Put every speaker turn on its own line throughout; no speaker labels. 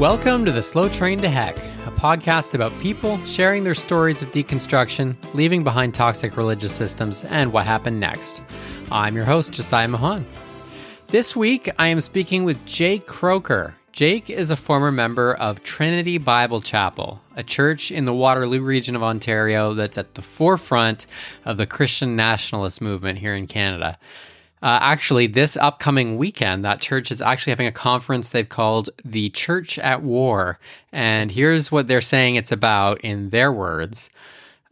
Welcome to the Slow Train to Heck, a podcast about people sharing their stories of deconstruction, leaving behind toxic religious systems, and what happened next. I'm your host, Josiah Mahan. This week, I am speaking with Jake Croker. Jake is a former member of Trinity Bible Chapel, a church in the Waterloo region of Ontario that's at the forefront of the Christian nationalist movement here in Canada. Uh, actually, this upcoming weekend, that church is actually having a conference they've called the Church at War. And here's what they're saying it's about in their words.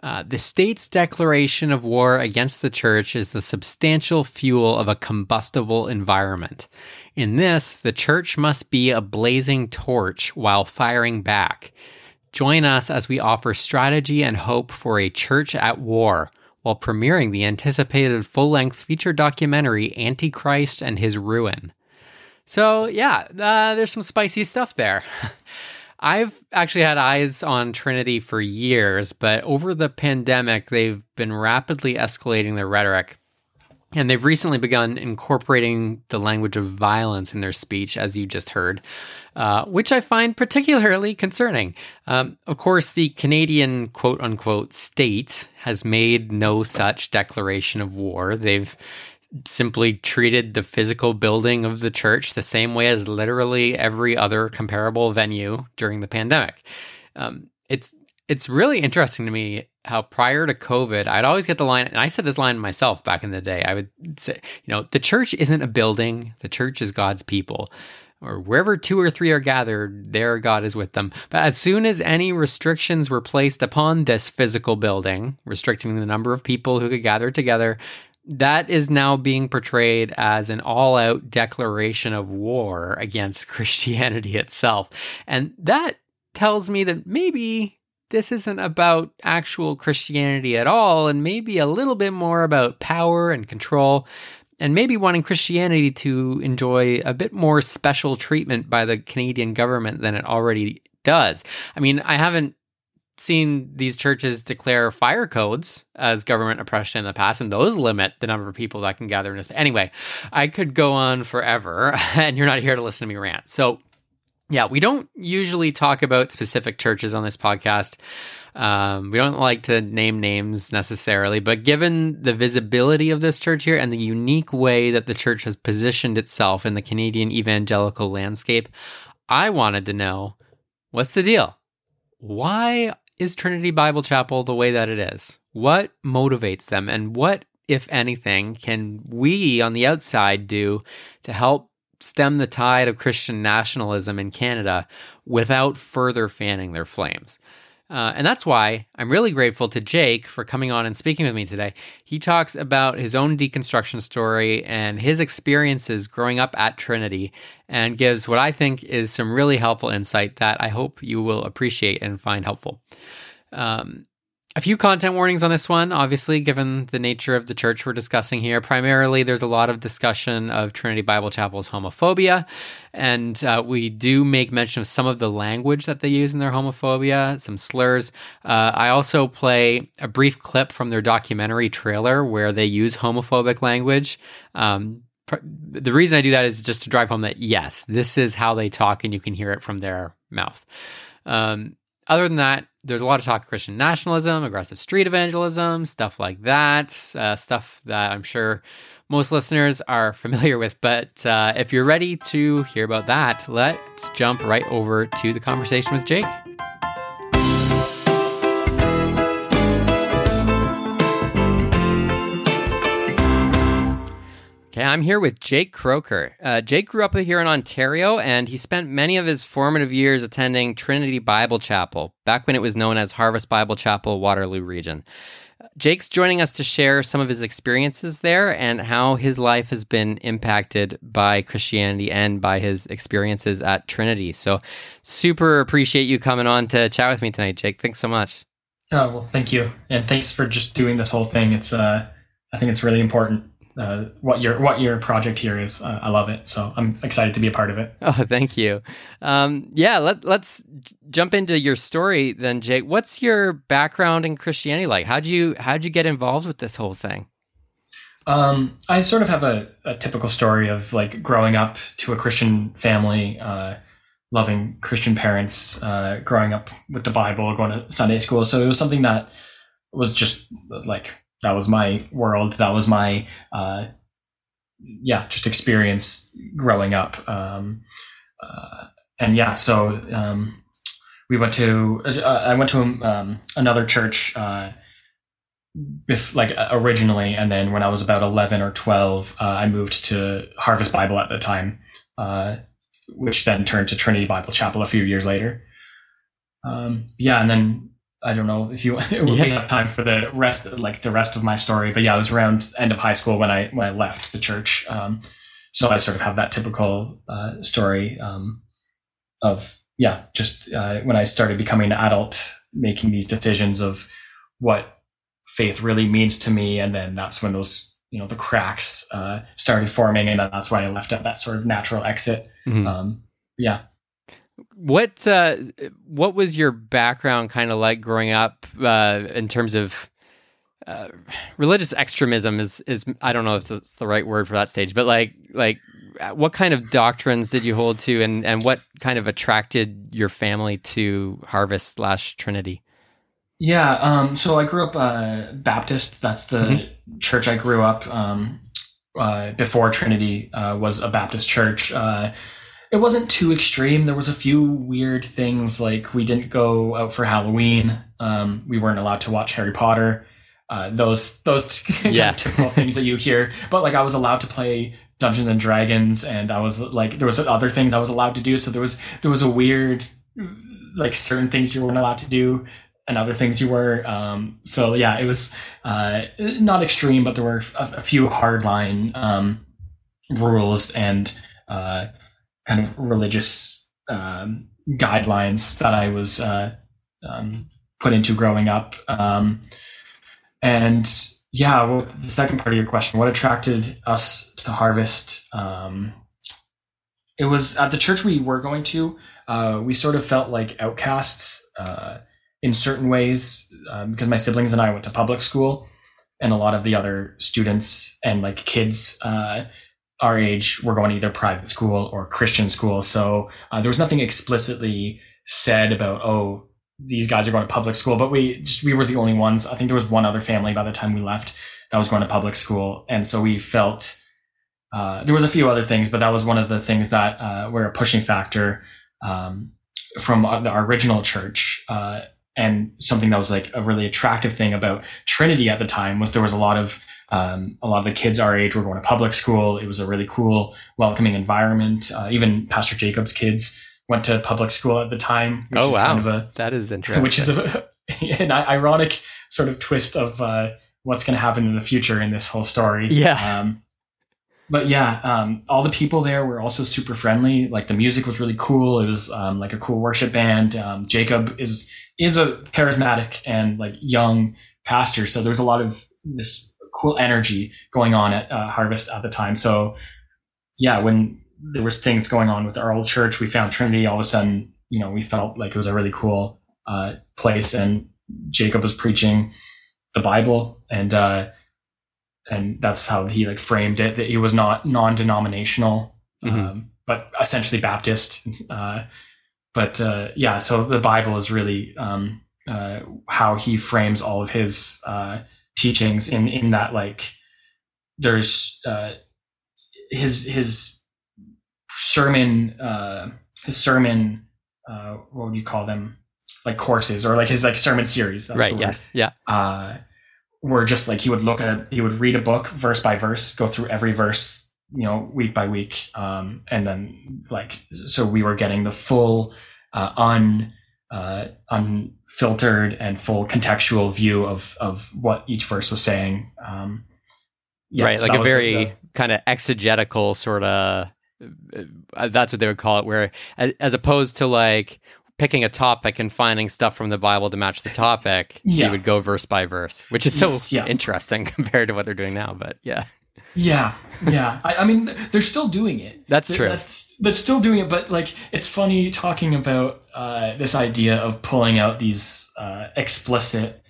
Uh, the state's declaration of war against the church is the substantial fuel of a combustible environment. In this, the church must be a blazing torch while firing back. Join us as we offer strategy and hope for a church at war while premiering the anticipated full length feature documentary Antichrist and His Ruin. So, yeah, uh, there's some spicy stuff there. I've actually had eyes on Trinity for years, but over the pandemic, they've been rapidly escalating their rhetoric. And they've recently begun incorporating the language of violence in their speech, as you just heard, uh, which I find particularly concerning. Um, of course, the Canadian quote unquote state has made no such declaration of war. They've simply treated the physical building of the church the same way as literally every other comparable venue during the pandemic. Um, it's it's really interesting to me how prior to COVID, I'd always get the line, and I said this line myself back in the day. I would say, you know, the church isn't a building, the church is God's people. Or wherever two or three are gathered, there God is with them. But as soon as any restrictions were placed upon this physical building, restricting the number of people who could gather together, that is now being portrayed as an all out declaration of war against Christianity itself. And that tells me that maybe this isn't about actual Christianity at all, and maybe a little bit more about power and control, and maybe wanting Christianity to enjoy a bit more special treatment by the Canadian government than it already does. I mean, I haven't seen these churches declare fire codes as government oppression in the past, and those limit the number of people that can gather in this. Anyway, I could go on forever, and you're not here to listen to me rant. So yeah, we don't usually talk about specific churches on this podcast. Um, we don't like to name names necessarily, but given the visibility of this church here and the unique way that the church has positioned itself in the Canadian evangelical landscape, I wanted to know what's the deal? Why is Trinity Bible Chapel the way that it is? What motivates them? And what, if anything, can we on the outside do to help stem the tide of Christian nationalism in Canada without further fanning their flames. Uh, and that's why I'm really grateful to Jake for coming on and speaking with me today. He talks about his own deconstruction story and his experiences growing up at Trinity and gives what I think is some really helpful insight that I hope you will appreciate and find helpful. Um, a few content warnings on this one, obviously, given the nature of the church we're discussing here. Primarily, there's a lot of discussion of Trinity Bible Chapel's homophobia, and uh, we do make mention of some of the language that they use in their homophobia, some slurs. Uh, I also play a brief clip from their documentary trailer where they use homophobic language. Um, the reason I do that is just to drive home that yes, this is how they talk, and you can hear it from their mouth. Um, other than that, there's a lot of talk of Christian nationalism, aggressive street evangelism, stuff like that, uh, stuff that I'm sure most listeners are familiar with. But uh, if you're ready to hear about that, let's jump right over to the conversation with Jake. Okay, I'm here with Jake Croker. Uh, Jake grew up here in Ontario and he spent many of his formative years attending Trinity Bible Chapel, back when it was known as Harvest Bible Chapel, Waterloo region. Jake's joining us to share some of his experiences there and how his life has been impacted by Christianity and by his experiences at Trinity. So, super appreciate you coming on to chat with me tonight, Jake. Thanks so much.
Oh, well, thank you. And thanks for just doing this whole thing. It's, uh, I think it's really important uh, what your what your project here is. Uh, I love it, so I'm excited to be a part of it.
Oh, thank you. Um, yeah, let, let's jump into your story then, Jake. What's your background in Christianity like? How'd you how'd you get involved with this whole thing?
Um, I sort of have a, a, typical story of like growing up to a Christian family, uh, loving Christian parents, uh, growing up with the Bible, going to Sunday school. So it was something that was just like that was my world. That was my uh, yeah, just experience growing up. Um, uh, and yeah, so um, we went to uh, I went to um, another church uh, like uh, originally, and then when I was about eleven or twelve, uh, I moved to Harvest Bible at the time, uh, which then turned to Trinity Bible Chapel a few years later. Um, yeah, and then I don't know if you we yeah. have time for the rest, like the rest of my story, but yeah, it was around end of high school when I when I left the church. Um, so I sort of have that typical uh, story um, of yeah, just uh, when I started becoming an adult, making these decisions of what faith really means to me. And then that's when those, you know, the cracks uh, started forming. And that's why I left at that sort of natural exit. Mm-hmm. Um, yeah.
What uh, what was your background kind of like growing up uh, in terms of uh, religious extremism? Is is I don't know if it's the right word for that stage, but like like what kind of doctrines did you hold to, and and what kind of attracted your family to Harvest slash Trinity?
Yeah, um, so I grew up uh, Baptist. That's the mm-hmm. church I grew up um, uh, before Trinity uh, was a Baptist church. It wasn't too extreme. There was a few weird things like we didn't go out for Halloween. Um, we weren't allowed to watch Harry Potter. Uh, those those yeah. typical things that you hear. But like I was allowed to play Dungeons and Dragons, and I was like there was other things I was allowed to do. So there was there was a weird like certain things you weren't allowed to do and other things you were. Um, so yeah, it was uh, not extreme, but there were a, a few hardline um, rules and uh, kind of religious um, guidelines that I was uh, um, put into growing up. Um, and yeah, well, the second part of your question, what attracted us to Harvest? Um, it was at the church we were going to. Uh, we sort of felt like outcasts. Uh, in certain ways um, because my siblings and I went to public school, and a lot of the other students and like kids uh, our age were going to either private school or Christian school. So uh, there was nothing explicitly said about oh these guys are going to public school, but we just we were the only ones. I think there was one other family by the time we left that was going to public school, and so we felt. Uh, there was a few other things, but that was one of the things that uh, were a pushing factor um, from our, our original church uh, and something that was like a really attractive thing about Trinity at the time was there was a lot of um, a lot of the kids our age were going to public school. It was a really cool, welcoming environment. Uh, even Pastor Jacob's kids went to public school at the time.
oh wow, kind of a, that is interesting.
Which is a, an ironic sort of twist of uh, what's going to happen in the future in this whole story.
Yeah.
Um, but yeah, um, all the people there were also super friendly. Like the music was really cool. It was um, like a cool worship band. Um, Jacob is is a charismatic and like young pastor, so there's a lot of this cool energy going on at uh, Harvest at the time. So yeah, when there was things going on with our old church, we found Trinity. All of a sudden, you know, we felt like it was a really cool uh, place, and Jacob was preaching the Bible and. Uh, and that's how he like framed it that he was not non-denominational mm-hmm. um, but essentially baptist uh, but uh, yeah so the bible is really um, uh, how he frames all of his uh, teachings in in that like there's uh, his his sermon uh, his sermon what would you call them? Like courses or like his like sermon series
right yes yeah
were just like he would look at he would read a book verse by verse, go through every verse, you know, week by week, um, and then like so we were getting the full uh, un uh, unfiltered and full contextual view of of what each verse was saying. Um,
yeah, right, so like a very kind of exegetical sort of. Uh, that's what they would call it. Where as opposed to like picking a topic and finding stuff from the Bible to match the topic, yeah. he would go verse by verse, which is so yes, yeah. interesting compared to what they're doing now. But yeah.
Yeah, yeah. I, I mean, they're still doing it.
That's true.
That's, that's still doing it, but like, it's funny talking about uh, this idea of pulling out these uh, explicit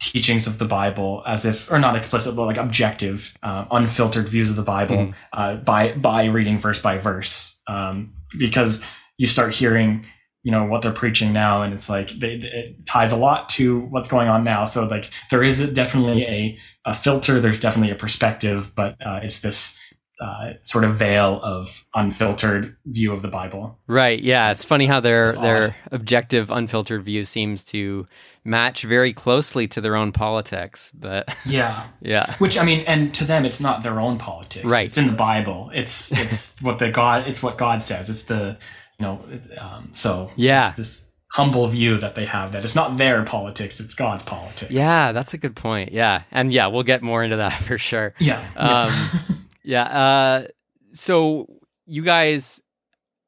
teachings of the Bible as if, or not explicit, but like objective, uh, unfiltered views of the Bible
Mhm.
uh, by by reading verse by verse, um, because you start hearing, you know, what they're preaching now, and it's like they, it ties a lot to what's going on now. So like there is definitely a, a filter, there's definitely a perspective, but uh, it's this. Uh, sort of veil of unfiltered view of the Bible.
Right. Yeah. It's funny how their their
odd.
objective, unfiltered view seems to match very closely to their own politics. But
Yeah,
yeah.
Which I mean, and to them, it's not their own politics.
Right.
It's in the Bible. It's it's what the God. It's what God says. It's the you know. Um, so
Yeah.
it's this humble view that they have that it's not their politics. It's God's politics.
Yeah, that's a good point. Yeah. And yeah, we'll get more into that for sure.
Yeah. yeah.
Um, Yeah. Uh, so you guys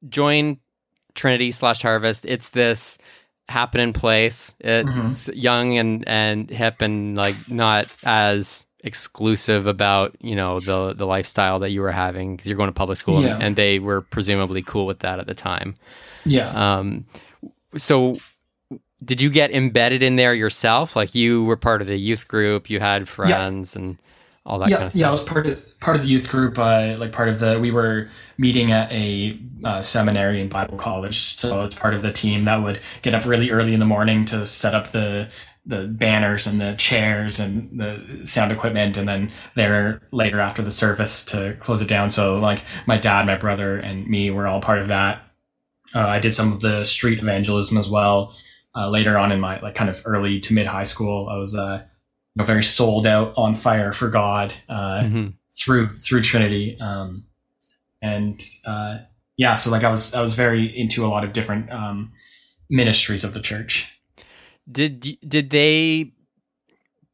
join Trinity slash Harvest. It's this happening place.
Mm-hmm.
It's young and and hip and like not as exclusive about you know the the lifestyle that you were having because you're going to public school
Yeah.
and, and they were presumably cool with that at the time.
yeah.
Um, so did you get embedded in there yourself? Like you were part of the youth group, you had friends and all that
yeah,
kind of stuff.
yeah, I was part of part of the youth group. Uh, like part of the, we were meeting at a uh, seminary and Bible college, so it's part of the team that would get up really early in the morning to set up the the banners and the chairs and the sound equipment, and then there later after the service to close it down. So like my dad, my brother, and me were all part of that. Uh, I did some of the street evangelism as well. Uh, later on in my like kind of early to mid high school, I was uh, you know, very sold out on fire for God uh,
Mhm.
through through Trinity, um, and uh, yeah, so like I was I was very into a lot of different um, ministries of the church.
Did did they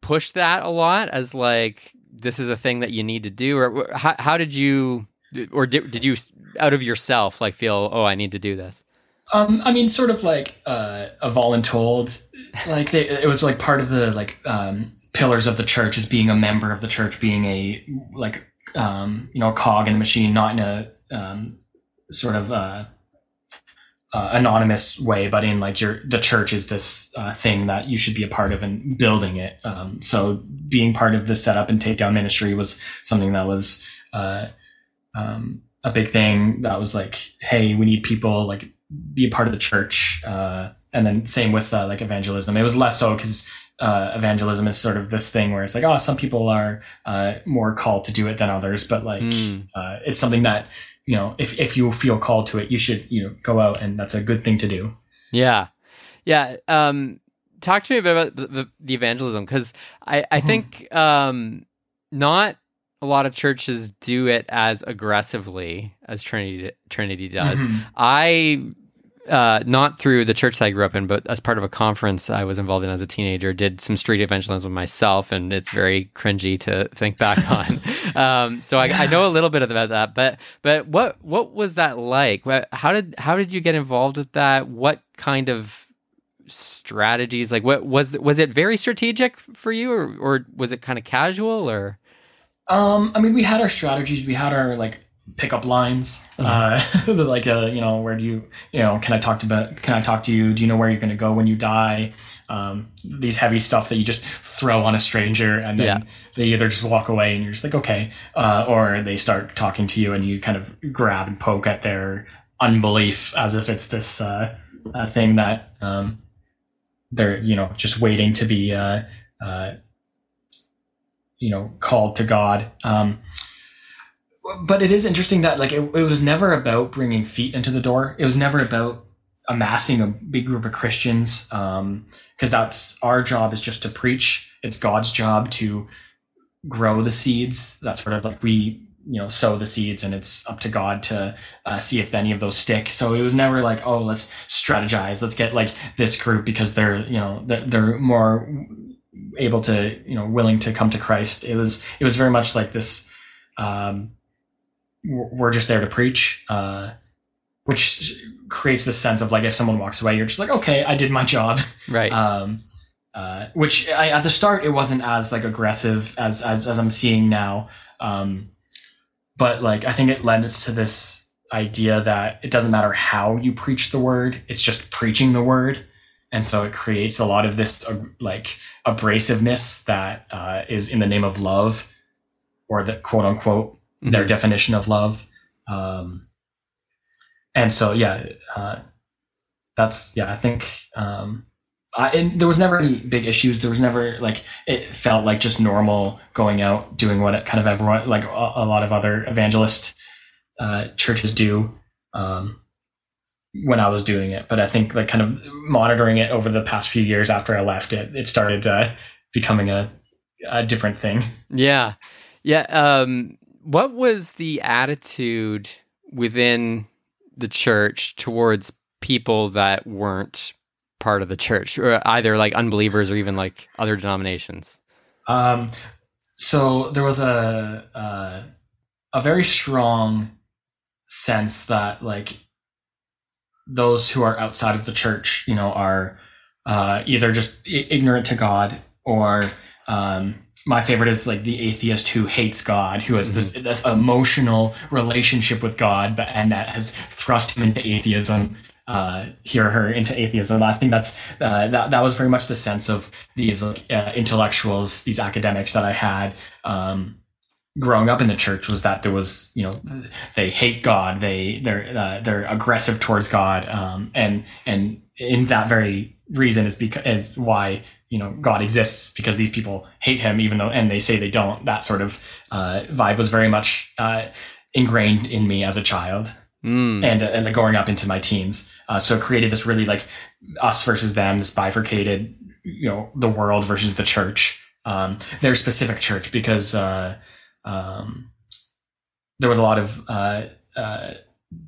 push that a lot as like this is a thing that you need to do, or how, how did you, or did, did you out of yourself like feel oh I need to do this?
Um, I mean, sort of like uh, a voluntold, like they, it was like part of the like um, pillars of the church as being a member of the church, being a like um, you know a cog in the machine, not in a um, sort of uh, uh, anonymous way, but in like your the church is this uh, thing that you should be a part of and building it. Um, so being part of the setup and takedown ministry was something that was uh, um, a big thing. That was like, hey, we need people like be a part of the church. Uh, and then same with uh, like evangelism. It was less so because uh, evangelism is sort of this thing where it's like, oh, some people are uh, more called to do it than others, but like
Mm.
uh, it's something that you know, if if you feel called to it, you should you know go out, and that's a good thing to do.
Yeah, yeah. Um, talk to me about the, the, the evangelism because I I
Mhm.
think um not a lot of churches do it as aggressively as Trinity Trinity does.
Mhm.
I uh, not through the church that I grew up in, but as part of a conference I was involved in as a teenager, did some street evangelism with myself, and it's very cringy to think back on. Um, so I, I know a little bit about that, but but what what was that like? How did how did you get involved with that? What kind of strategies? Like what was was it very strategic for you, or or was it kind of casual, or
Um, I mean, we had our strategies. We had our like pickup lines. Uh, like, uh, you know, where do you, you know, can I talk to, about, can I talk to you? Do you know where you're going to go when you die? Um, these heavy stuff that you just throw on a stranger and then
Yeah.
they either just walk away and you're just like, okay. Uh, or they start talking to you and you kind of grab and poke at their unbelief as if it's this, uh, uh thing that, um, they're, you know, just waiting to be, uh, uh, you know called to god um but it is interesting that like it, it was never about bringing feet into the door. It was never about amassing a big group of christians um because that's our job is just to preach. It's god's job to grow the seeds. That's sort of like we you know sow the seeds and it's up to god to uh, see if any of those stick. So it was never like oh let's strategize. Let's get like this group because they're you know they're more able to you know willing to come to christ. It was it was very much like this um we're just there to preach uh which creates this sense of like if someone walks away you're just like okay i did my job.
Right?
um uh which I, at the start it wasn't as like aggressive as as, as i'm seeing now. Um, but like I think it lends to this idea that it doesn't matter how you preach the word; it's just preaching the word, and so it creates a lot of this uh, like abrasiveness that uh, is in the name of love, or the quote unquote mm-hmm. their definition of love. Um, and so yeah, uh, that's yeah. I think um, I, and there was never any big issues. There was never like it felt like just normal going out doing what it kind of everyone like a, a lot of other evangelist uh, churches do um, when I was doing it. But I think like kind of monitoring it over the past few years after I left it, it started uh, becoming a a different thing.
Yeah, yeah. Um, what was the attitude within the church towards people that weren't part of the church, or either like unbelievers or even like other denominations?
Um, so there was a uh, a very strong sense that like those who are outside of the church, you know, are uh, either just I- ignorant to God or um, my favorite is like the atheist who hates God, who has mm-hmm. this, this emotional relationship with God, but and that has thrust him into atheism uh, hear her into atheism. I think that's uh, that that was very much the sense of these like, uh, intellectuals, these academics that I had um, growing up in the church was that there was you know they hate God, they they're uh, they're aggressive towards God, um, and and in that very reason is because is why you know God exists because these people hate him even though and they say they don't. That sort of uh, vibe was very much uh, ingrained in me as a child. Mm. and and going up into my teens. Uh, so it created this really like us versus them, this bifurcated, you know, the world versus the church. Um, their specific church because uh, um, there was a lot of uh, uh,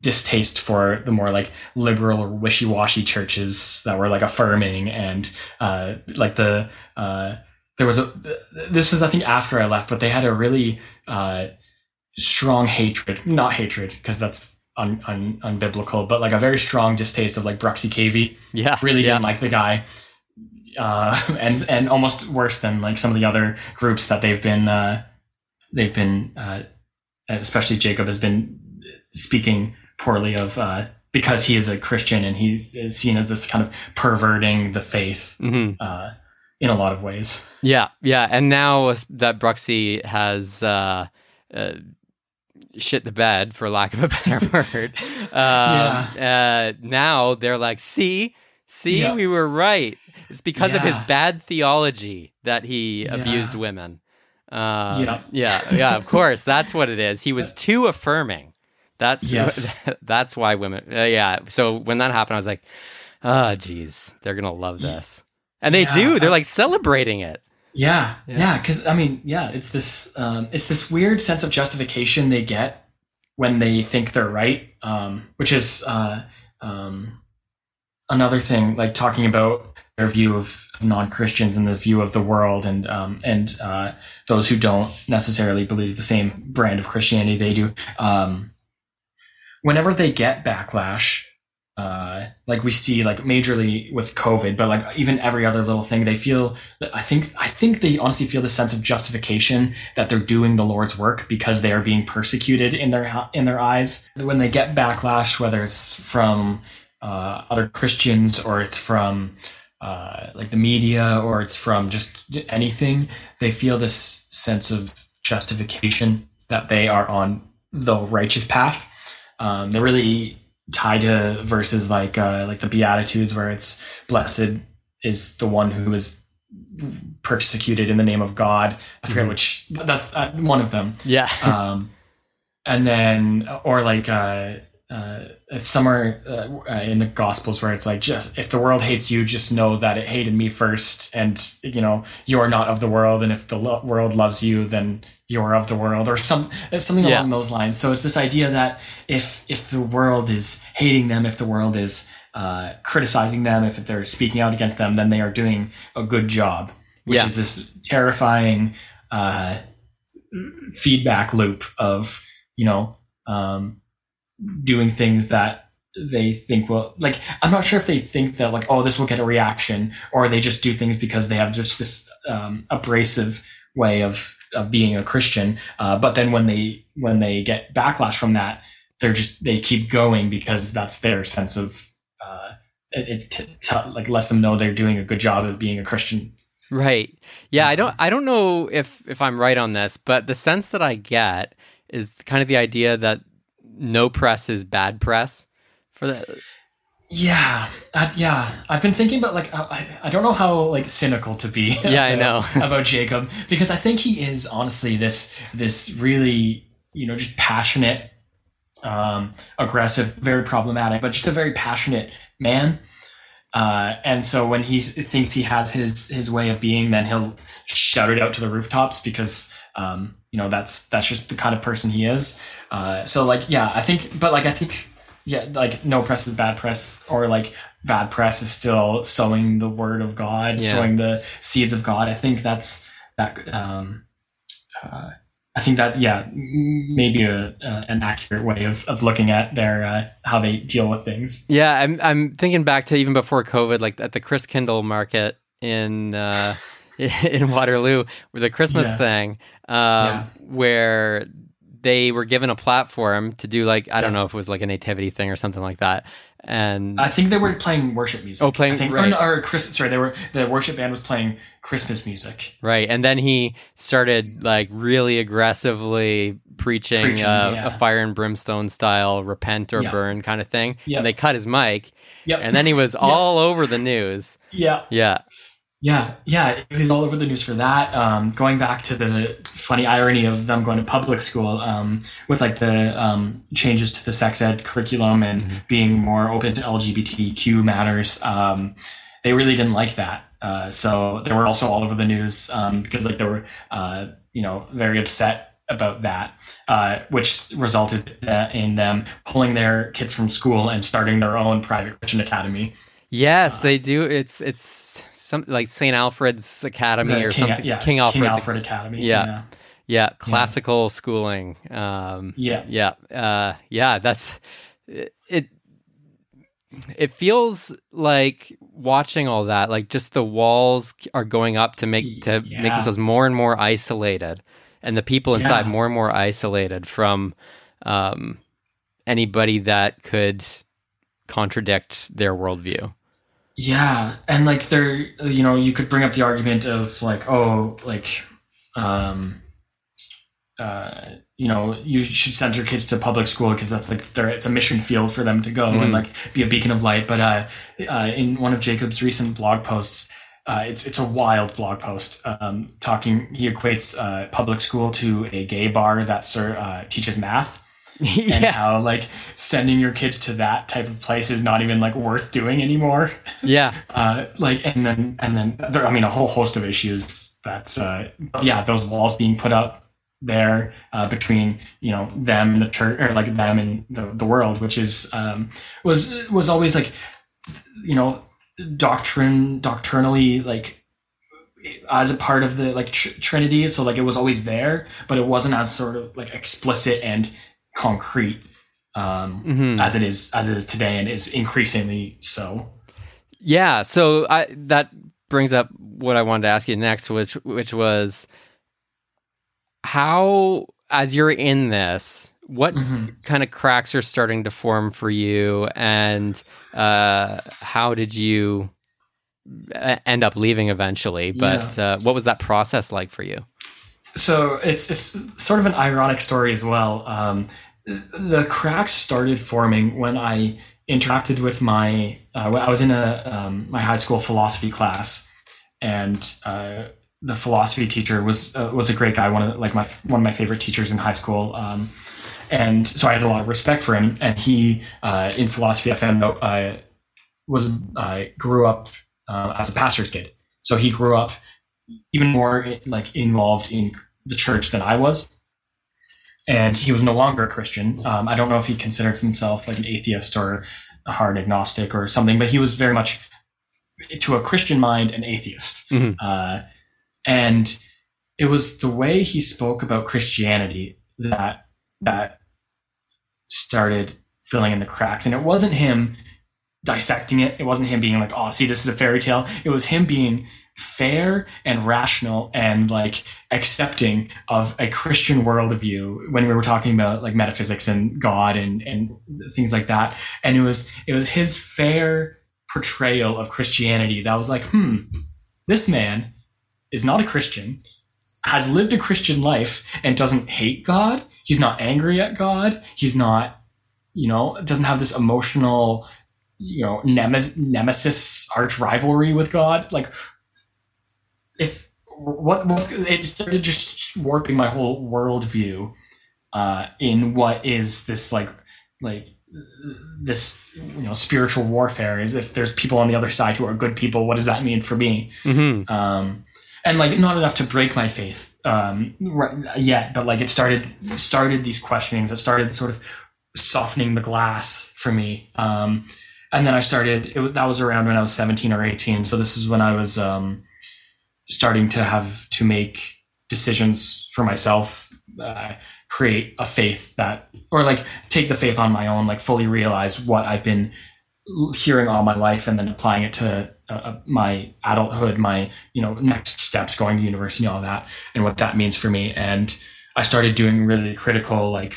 distaste for the more like liberal or wishy-washy churches that were like affirming and uh, like the uh, there was a this was I think after I left, but they had a really uh, strong hatred, not hatred because that's un, un, unbiblical, but like a very strong distaste of like Bruxy Cavey.
Yeah,
really
yeah.
didn't like the guy, uh, and and almost worse than like some of the other groups that they've been uh, they've been uh, especially Jacob has been speaking poorly of uh, because he is a Christian and he's seen as this kind of perverting the faith. Mm-hmm. Uh, in a lot of ways.
Yeah, yeah, and now that Bruxy has uh, uh, shit the bed for lack of a better word. Um, yeah. Uh, now they're like, see, see, yeah. we were right. It's because yeah. of his bad theology that he abused women. Uh, yeah, yeah, yeah. Of course, that's what it is. He was too affirming. That's yes. that's why women. Uh, yeah. So when that happened, I was like, oh, geez, they're gonna love this, and they do. They're like celebrating it.
Yeah, yeah, because yeah, I mean, yeah, it's this um, it's this weird sense of justification they get when they think they're right, um, which is uh, um, another thing. Like talking about their view of non Christians and the view of the world, and um, and uh, those who don't necessarily believe the same brand of Christianity they do. Um, whenever they get backlash uh, like we see like majorly with COVID, but like even every other little thing, they feel I think I think they honestly feel the sense of justification that they're doing the Lord's work because they are being persecuted in their in their eyes. When they get backlash, whether it's from uh, other Christians or it's from uh, like the media or it's from just anything, they feel this sense of justification that they are on the righteous path. Um, they're really tied to verses like uh, like the Beatitudes, where it's blessed is the one who is persecuted in the name of God. I forget mm-hmm. which. That's uh, one of them.
Yeah.
um, and then or like uh, uh, somewhere uh, uh, in the Gospels where it's like just if the world hates you, just know that it hated me first, and you know you're not of the world, and if the lo- world loves you, then you're of the world, or some something yeah. along those lines. So it's this idea that if if the world is hating them, if the world is uh, criticizing them, if they're speaking out against them, then they are doing a good job, which yeah. is this terrifying uh, feedback loop of you know. Um, doing things that they think will like i'm not sure if they think that like oh this will get a reaction or they just do things because they have just this um, abrasive way of of being a Christian. Uh, but then when they when they get backlash from that, they're just they keep going because that's their sense of uh, it, t- t- like lets them know they're doing a good job of being a Christian.
Right. Yeah, I don't I don't know if if I'm right on this, but the sense that I get is kind of the idea that no press is bad press for the
yeah, uh, yeah. I've been thinking about like I, I don't know how like cynical to be.
Yeah, I know
about Jacob because I think he is honestly this this really you know just passionate, um, aggressive, very problematic, but just a very passionate man. Uh, and so when he thinks he has his his way of being, then he'll shout it out to the rooftops because um, you know that's that's just the kind of person he is. Uh, so like yeah, I think, but like I think yeah, like no press is bad press, or like bad press is still sowing the word of God, yeah. sowing the seeds of God. I think that's that. Um, uh, I think that yeah, maybe a, uh, an accurate way of, of looking at their uh, how they deal with things.
Yeah, I'm I'm thinking back to even before COVID, like at the Christkindl market in uh, in Waterloo, with the Christmas yeah. thing, um, yeah. where they were given a platform to do like I don't know if it was like a nativity thing or something like that. And
I think they were playing worship music.
Oh, playing
I think,
right.
or, or Chris, sorry, they were the worship band was playing Christmas music.
Right, and then he started like really aggressively preaching, preaching uh, yeah. a fire and brimstone style repent or burn kind of thing.
Yep.
And they cut his mic.
Yep.
And then he was all over the news.
Yeah.
Yeah.
Yeah, yeah, he was all over the news for that. Um, going back to the funny irony of them going to public school um, with like the um, changes to the sex ed curriculum and mm-hmm. being more open to LGBTQ matters, um, they really didn't like that. Uh, so they were also all over the news um, because like they were, uh, you know, very upset about that, uh, which resulted in them pulling their kids from school and starting their own private Christian academy.
Yes, they do. It's it's some like St. Alfred's Academy the or
King,
something.
Yeah,
King Alfred,
King Alfred Academy.
Yeah. yeah. yeah. classical yeah. schooling. Um,
yeah,
yeah, uh, yeah. That's it. It feels like watching all that, like just the walls are going up to make to yeah. make themselves more and more isolated, and the people inside more and more isolated from um, anybody that could contradict their worldview.
Yeah, and like there, you know, you could bring up the argument of like, oh, like, um, uh, you know, you should send your kids to public school because that's like there, it's a mission field for them to go mm-hmm. and like be a beacon of light. But uh, uh, in one of Jacob's recent blog posts, uh, it's it's a wild blog post um, talking. He equates uh, public school to a gay bar that sir, uh, teaches math yeah. and how like sending your kids to that type of place is not even like worth doing anymore.
Yeah.
uh, like and then and then there, I mean a whole host of issues that's uh, yeah those walls being put up there uh, between you know them and the church or like them and the, the world which is um, was was always like you know doctrine doctrinally like as a part of the like tr- trinity so like it was always there but it wasn't as sort of like explicit and concrete um, mm-hmm. as it is as it is today, and is increasingly so.
Yeah, so I that brings up what I wanted to ask you next, which which was how as you're in this, what mm-hmm. kind of cracks are starting to form for you, and uh, how did you end up leaving eventually? But yeah. uh, what was that process like for you?
So it's it's sort of an ironic story as well. Um, the cracks started forming when I interacted with my. Uh, I was in a um, my high school philosophy class, and uh, the philosophy teacher was uh, was a great guy. One of like my one of my favorite teachers in high school. Um, and so I had a lot of respect for him. And he, uh, in philosophy, I found out, uh, was uh, grew up as a pastor's kid. So he grew up even more like involved in the church than I was. And he was no longer a Christian. Um, I don't know if he considered himself like an atheist or a hard agnostic or something, but he was very much, to a Christian mind, an atheist. Mm-hmm. Uh, and it was the way he spoke about Christianity that that started filling in the cracks. And it wasn't him dissecting it. It wasn't him being like, oh, see, this is a fairy tale. It was him being fair and rational and like accepting of a Christian worldview when we were talking about like metaphysics and God and, and things like that. And it was, it was his fair portrayal of Christianity that was like, hmm, this man is not a Christian, has lived a Christian life and doesn't hate God. He's not angry at God. He's not, you know, doesn't have this emotional, you know, nemesis, arch rivalry with God. Like, if what was it started just warping my whole worldview uh, in what is this like like this you know spiritual warfare is if there's people on the other side who are good people what does that mean for me mm-hmm. um, and like not enough to break my faith um, right, yet but like it started started these questionings it started sort of softening the glass for me um, and then i started it, that was around when i was 17 or 18 so this is when i was um, starting to have to make decisions for myself uh, create a faith that or like take the faith on my own like fully realize what i've been hearing all my life and then applying it to uh, uh, my adulthood my you know next steps going to university all that and what that means for me. And i started doing really critical like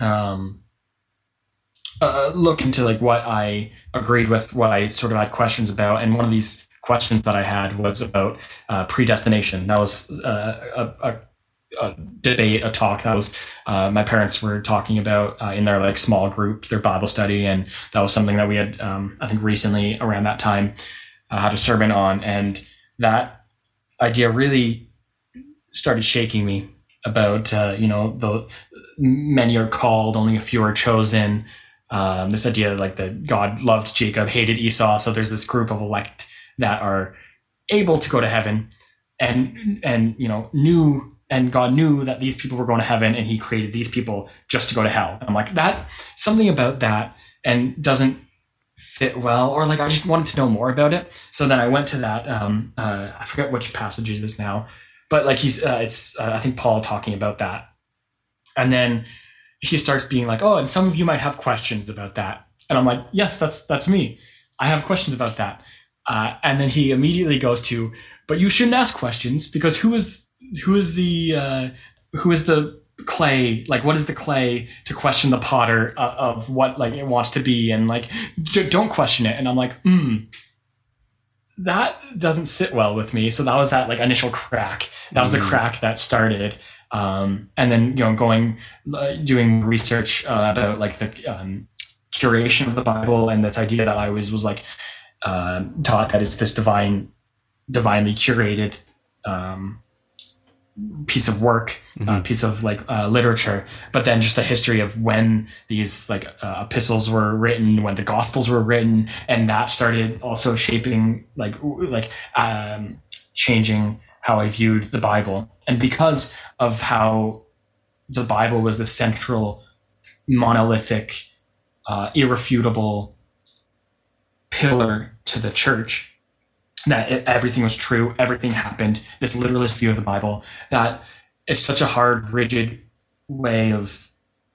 um uh, look into like what i agreed with what i sort of had questions about. And one of these questions that I had was about uh, predestination. That was uh, a, a, a, debate, a talk that was uh, my parents were talking about uh, in their like small group, their Bible study, and that was something that we had, um, I think, recently around that time uh, had a sermon on, and that idea really started shaking me about uh, you know the many are called, only a few are chosen. Um, this idea like that God loved Jacob, hated Esau, so there's this group of elect that are able to go to heaven and and you know knew and God knew that these people were going to heaven and he created these people just to go to hell. And I'm like that something about that and doesn't fit well or like I just wanted to know more about it. So then I went to that um uh, I forget which passage it is now, but like he's uh, it's uh, I think Paul talking about that. And then he starts being like, "Oh, and some of you might have questions about that." And I'm like, "Yes, that's that's me. I have questions about that." Uh, and then he immediately goes to, but you shouldn't ask questions because who is who is the uh, who is the clay? Like what is the clay to question the potter uh, of what like it wants to be? And like j- don't question it. And i'm like hmm that doesn't sit well with me. So that was that like initial crack. That was mm. the crack that started um, and then you know going uh, doing research uh, about like the um, curation of the bible and this idea that i always was like uh, taught that it's this divine, divinely curated um, piece of work, uh, mm-hmm. uh, piece of like uh, literature, but then just the history of when these like uh, epistles were written, when the gospels were written, and that started also shaping like like um, changing how I viewed the Bible, and because of how the Bible was the central monolithic, uh, irrefutable pillar to the church that it, everything was true, everything happened, this literalist view of the Bible, that it's such a hard, rigid way of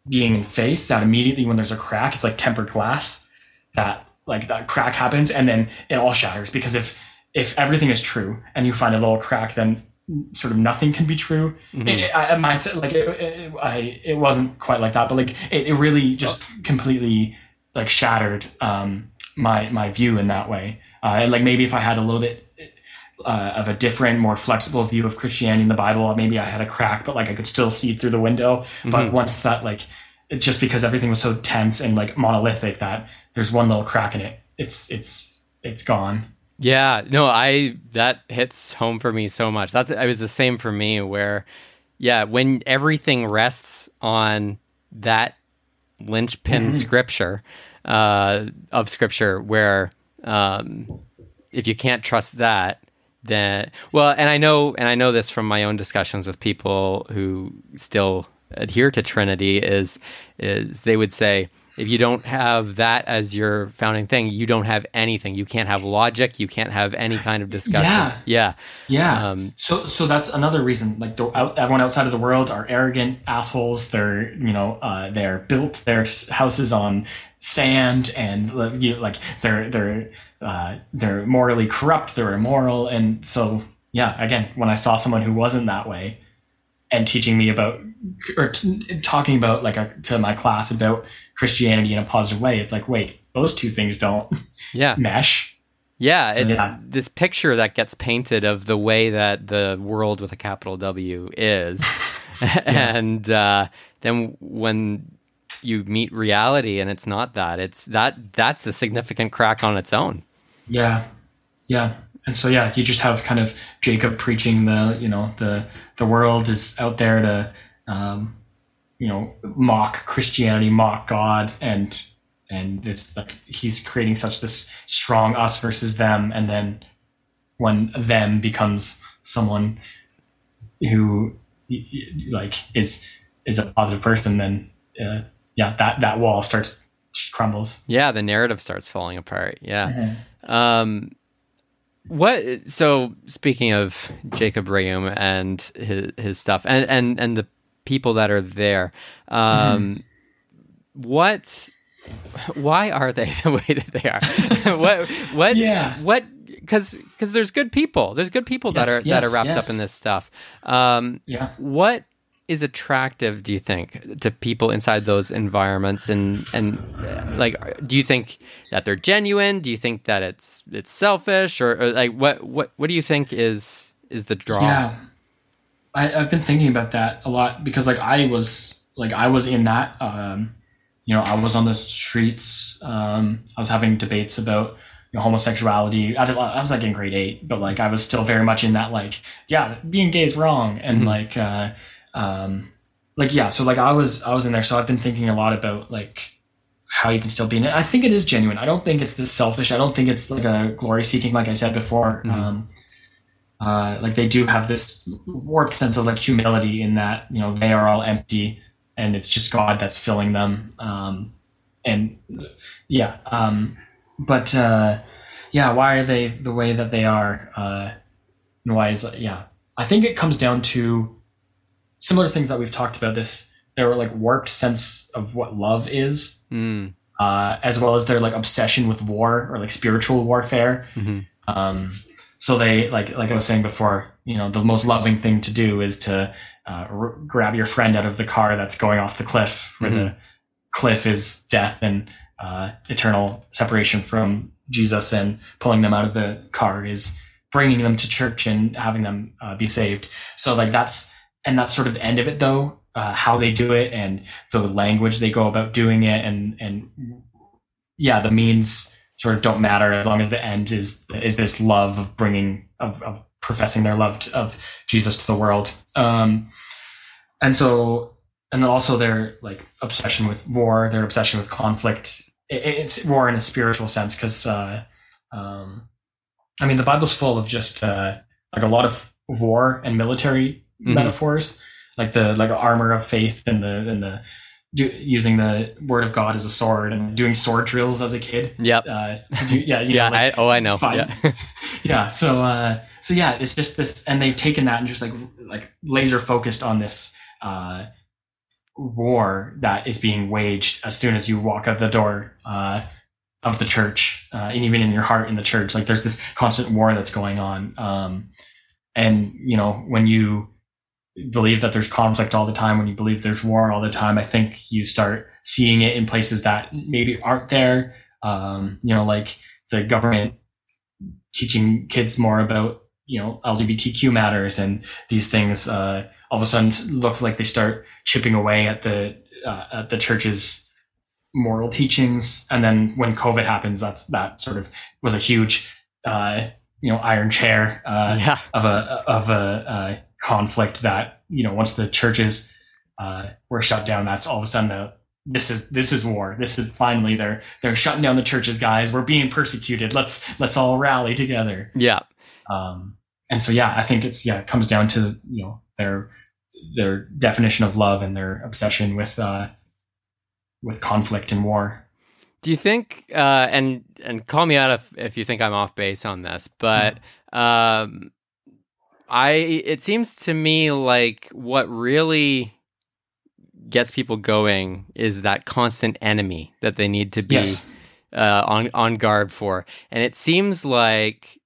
being in faith that immediately when there's a crack, it's like tempered glass, that like that crack happens and then it all shatters. Because if if everything is true and you find a little crack, then sort of nothing can be true. Mm-hmm. It, I, might say like it, it, I, it wasn't quite like that, but like it, it really just completely like shattered um, my my view in that way. Uh, and like maybe if I had a little bit uh, of a different, more flexible view of Christianity in the Bible, maybe I had a crack, but like I could still see through the window. Mm-hmm. But once that like, just because everything was so tense and like monolithic that there's one little crack in it, it's it's it's gone.
Yeah, no, I that hits home for me so much. That's it was the same for me where yeah, when everything rests on that linchpin mm-hmm. scripture, uh, of scripture where um, if you can't trust that, then well, and I know, and I know this from my own discussions with people who still adhere to Trinity is is they would say, if you don't have that as your founding thing, you don't have anything. You can't have logic. You can't have any kind of discussion.
Yeah.
Yeah.
Yeah.
Um,
So, so that's another reason. Like, the, out, everyone outside of the world are arrogant assholes. They're, you know, uh, they're built their houses on sand, and you, like they're they're uh, they're morally corrupt. They're immoral, and so yeah. Again, when I saw someone who wasn't that way, and teaching me about or t- talking about like a, to my class about Christianity in a positive way, it's like, wait, those two things don't
yeah.
mesh.
Yeah.
So,
it's
yeah.
this picture that gets painted of the way that the world with a capital W is. and uh, then when you meet reality and it's not that, it's that that's a significant crack on its own.
Yeah, yeah, and so yeah, you just have kind of Jacob preaching the you know the the world is out there to um, you know mock Christianity, mock God, and and it's like he's creating such this strong us versus them, and then when them becomes someone who like is is a positive person, then uh, yeah, that that wall starts crumbles.
Yeah, the narrative starts falling apart. Yeah. Um, what? So speaking of Jacob Reaume and his his stuff, and and and the people that are there, um, what? Why are they the way that they are? what? What?
Yeah.
What? Because because there's good people. There's good people that
Yes,
are that are wrapped
yes.
up in this stuff. Um,
Yeah.
what is attractive do you think to people inside those environments and and uh, like do you think that they're genuine do you think that it's it's selfish or, or like what what what do you think is is the draw
Yeah, I, I've been thinking about that a lot because like I was like I was in that. Um, you know, I was on the streets. Um, I was having debates about you know, homosexuality. I, did- I was like in grade eight, but like I was still very much in that like yeah, being gay is wrong, and
Mhm.
like uh, um, like yeah. So like I was I was in there. So I've been thinking a lot about like how you can still be in it. I think it is genuine. I don't think it's this selfish. I don't think it's like a glory seeking, like I said before.
Mhm.
Um, uh, like they do have this warped sense of like humility in that you know they are all empty and it's just God that's filling them. Um, and yeah, um, but uh, yeah, why are they the way that they are? Uh, and why is yeah? I think it comes down to similar things that we've talked about. This their like warped sense of what love is,
mm,
uh, as well as their like obsession with war or like spiritual warfare.
mhm.
Um, so they like like I was saying before, you know, the most loving thing to do is to uh, r- grab your friend out of the car that's going off the cliff, where the cliff is death and uh, eternal separation from Jesus, and pulling them out of the car is bringing them to church and having them uh, be saved. So like that's and that's sort of the end of it, though. Uh, how they do it and the language they go about doing it, and and yeah, the means sort of don't matter as long as the end is is this love of bringing of, of professing their love to, of Jesus to the world. Um, and so and also their like obsession with war, their obsession with conflict. It, it's war in a spiritual sense because uh, um, I mean the Bible's full of just uh, like a lot of war and military
Mhm.
metaphors, like the like armor of faith and the and the do, using the word of God as a sword and doing sword drills as a kid.
yep
Uh, do, yeah, you
yeah
know, like,
I, oh i know yeah
yeah. So, uh, so yeah, it's just this, and they've taken that and just like like laser focused on this uh, war that is being waged as soon as you walk out the door uh, of the church, uh, and even in your heart in the church. Like there's this constant war that's going on, um, and you know when you believe that there's conflict all the time, when you believe there's war all the time, I think you start seeing it in places that maybe aren't there. Um, you know, like the government teaching kids more about you know LGBTQ matters and these things uh, all of a sudden look like they start chipping away at the uh, at the church's moral teachings and then when COVID happens that's that sort of was a huge uh, you know iron chair uh,
yeah
of a of a uh, conflict that you know once the churches uh, were shut down that's all of a sudden the this is this is war. This is finally they're they're shutting down the churches guys. We're being persecuted. Let's let's all rally together.
Yeah.
Um and so yeah i think it's yeah it comes down to you know their their definition of love and their obsession with uh with conflict and war.
Do you think, uh, and and call me out if if you think I'm off base on this, but um, I it seems to me like what really gets people going is that constant enemy that they need to be
Yes.
uh, on on guard for, and it seems like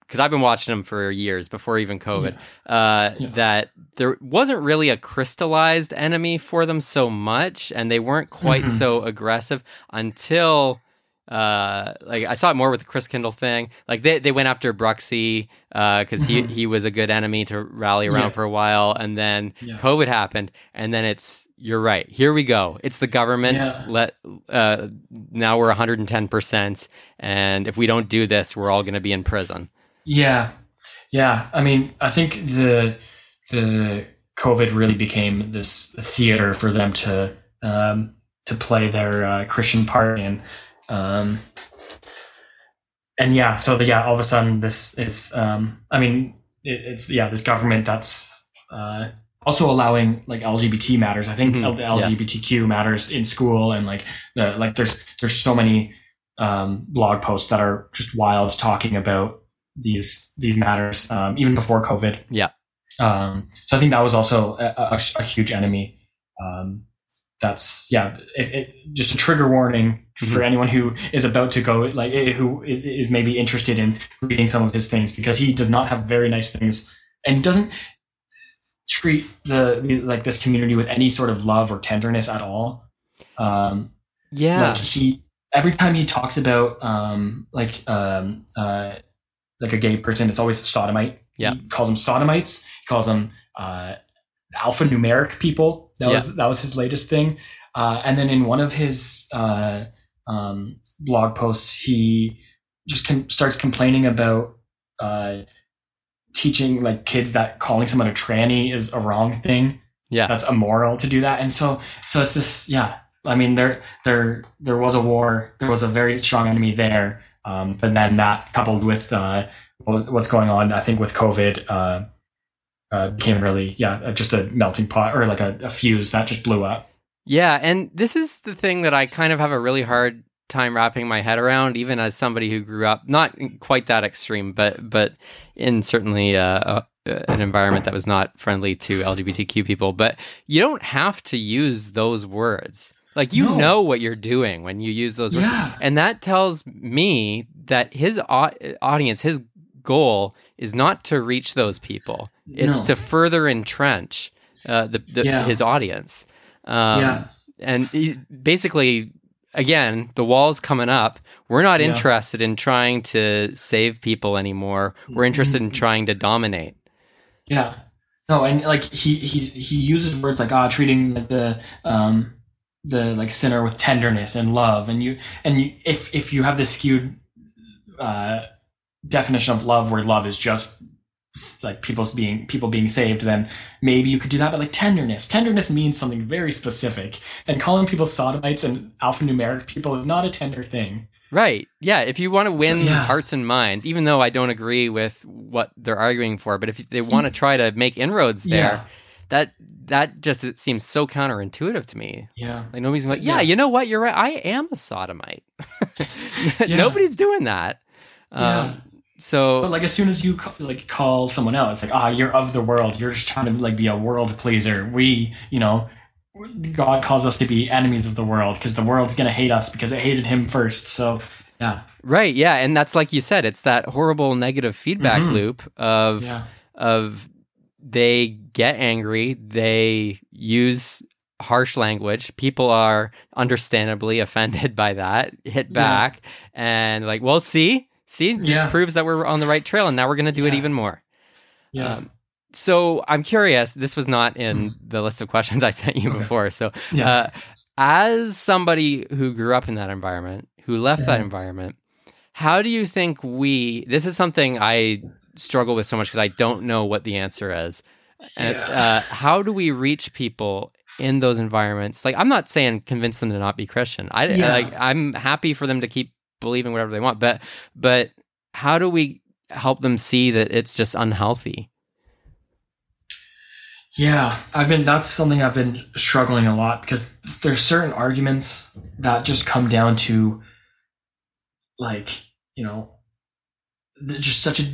because I've been watching them for years before even COVID, uh,
Yeah.
that there wasn't really a crystallized enemy for them so much, and they weren't quite
Mhm.
so aggressive until. Uh, like I saw it more with the Christkindl thing. Like they, they went after Bruxy because he
Mhm.
he was a good enemy to rally around
Yeah.
for a while, and then
Yeah.
COVID happened, and then it's you're right. Here we go. It's the government.
Yeah.
Let uh, now we're 110 percent, and if we don't do this, we're all going to be in prison.
Yeah, yeah. I mean, I think the the COVID really became this theater for them to um, to play their uh, Christian part in, um, and yeah. So the, yeah, all of a sudden, this it's. Um, I mean, it, it's yeah, this government that's uh, also allowing like LGBT matters. I think
Mhm,
L- LGBTQ matters in school, and like the like there's there's so many um, blog posts that are just wild talking about these these matters um, even before COVID.
Yeah.
Um, so I think that was also a, a, a huge enemy. Um, that's yeah. It, it, just a trigger warning for anyone who is about to go like eh, who is, maybe interested in reading some of his things because he does not have very nice things and doesn't treat the, the like this community with any sort of love or tenderness at all. Um,
Yeah,
like he every time he talks about um like um uh like a gay person it's always sodomite
Yeah.
he calls them sodomites he calls them uh alphanumeric people. That was that was his latest thing. Uh and then in one of his uh um blog posts he just com- starts complaining about uh teaching like kids that calling someone a tranny is a wrong thing.
Yeah,
that's immoral to do that. And so so it's this yeah. I mean there there there was a war. There was a very strong enemy there. Um, but then that coupled with uh, what's going on i think with covid uh, uh, became really yeah just a melting pot or like a, a fuse that just blew up
yeah. And this is the thing that I kind of have a really hard time wrapping my head around, even as somebody who grew up not quite that extreme, but but in certainly uh, uh, an environment that was not friendly to LGBTQ people. But you don't have to use those words. Like you
No.
know what you're doing when you use those words.
yeah
And that tells me that his au- audience, his goal is not to reach those people. It's
No.
to further entrench uh, the, the
Yeah.
his audience. Um,
yeah
And he, basically, again, the wall's coming up. We're not
Yeah.
interested in trying to save people anymore. We're interested in trying to dominate.
Yeah. No, and like he he he uses words like ah treating like the um the like sinner with tenderness and love and you and you if if you have this skewed uh definition of love where love is just like people's being people being saved then maybe you could do that but like tenderness tenderness means something very specific and calling people sodomites and alphanumeric people is not a tender thing
Right. Yeah. If you want to win
yeah.
hearts and minds, even though I don't agree with what they're arguing for, but if they want to try to make inroads there,
Yeah.
that that just it seems so counterintuitive to me.
yeah
Like nobody's like, yeah,
Yeah.
you know what? You're right. I am a sodomite. Nobody's doing that.
Yeah.
Um, so
But like as soon as you ca- like call someone else, like ah, you're of the world. You're just trying to like be a world pleaser. We, you know, God calls us to be enemies of the world because the world's gonna hate us because it hated Him first. So yeah,
right, yeah, and that's like you said, it's that horrible negative feedback
Mhm.
loop of
yeah,
of they get angry, they use harsh language. People are understandably offended by that, hit
Yeah.
back, and like, well, see, see, this
Yeah.
proves that we're on the right trail, and now we're going to do it even more.
yeah,
Um, so I'm curious. This was not in the list of questions I sent you
Mm. Okay.
before. So,
yeah,
uh, as somebody who grew up in that environment, who left that
Mhm.
environment, how do you think we? This is something I struggle with so much because I don't know what the answer is. And, uh, how do we reach people in those environments? Like, I'm not saying convince them to not be Christian. I
Yeah.
like. I'm happy for them to keep believing whatever they want, but but how do we help them see that it's just unhealthy?
Yeah, I've been. That's something I've been struggling a lot because there's certain arguments that just come down to, like you know, just such a,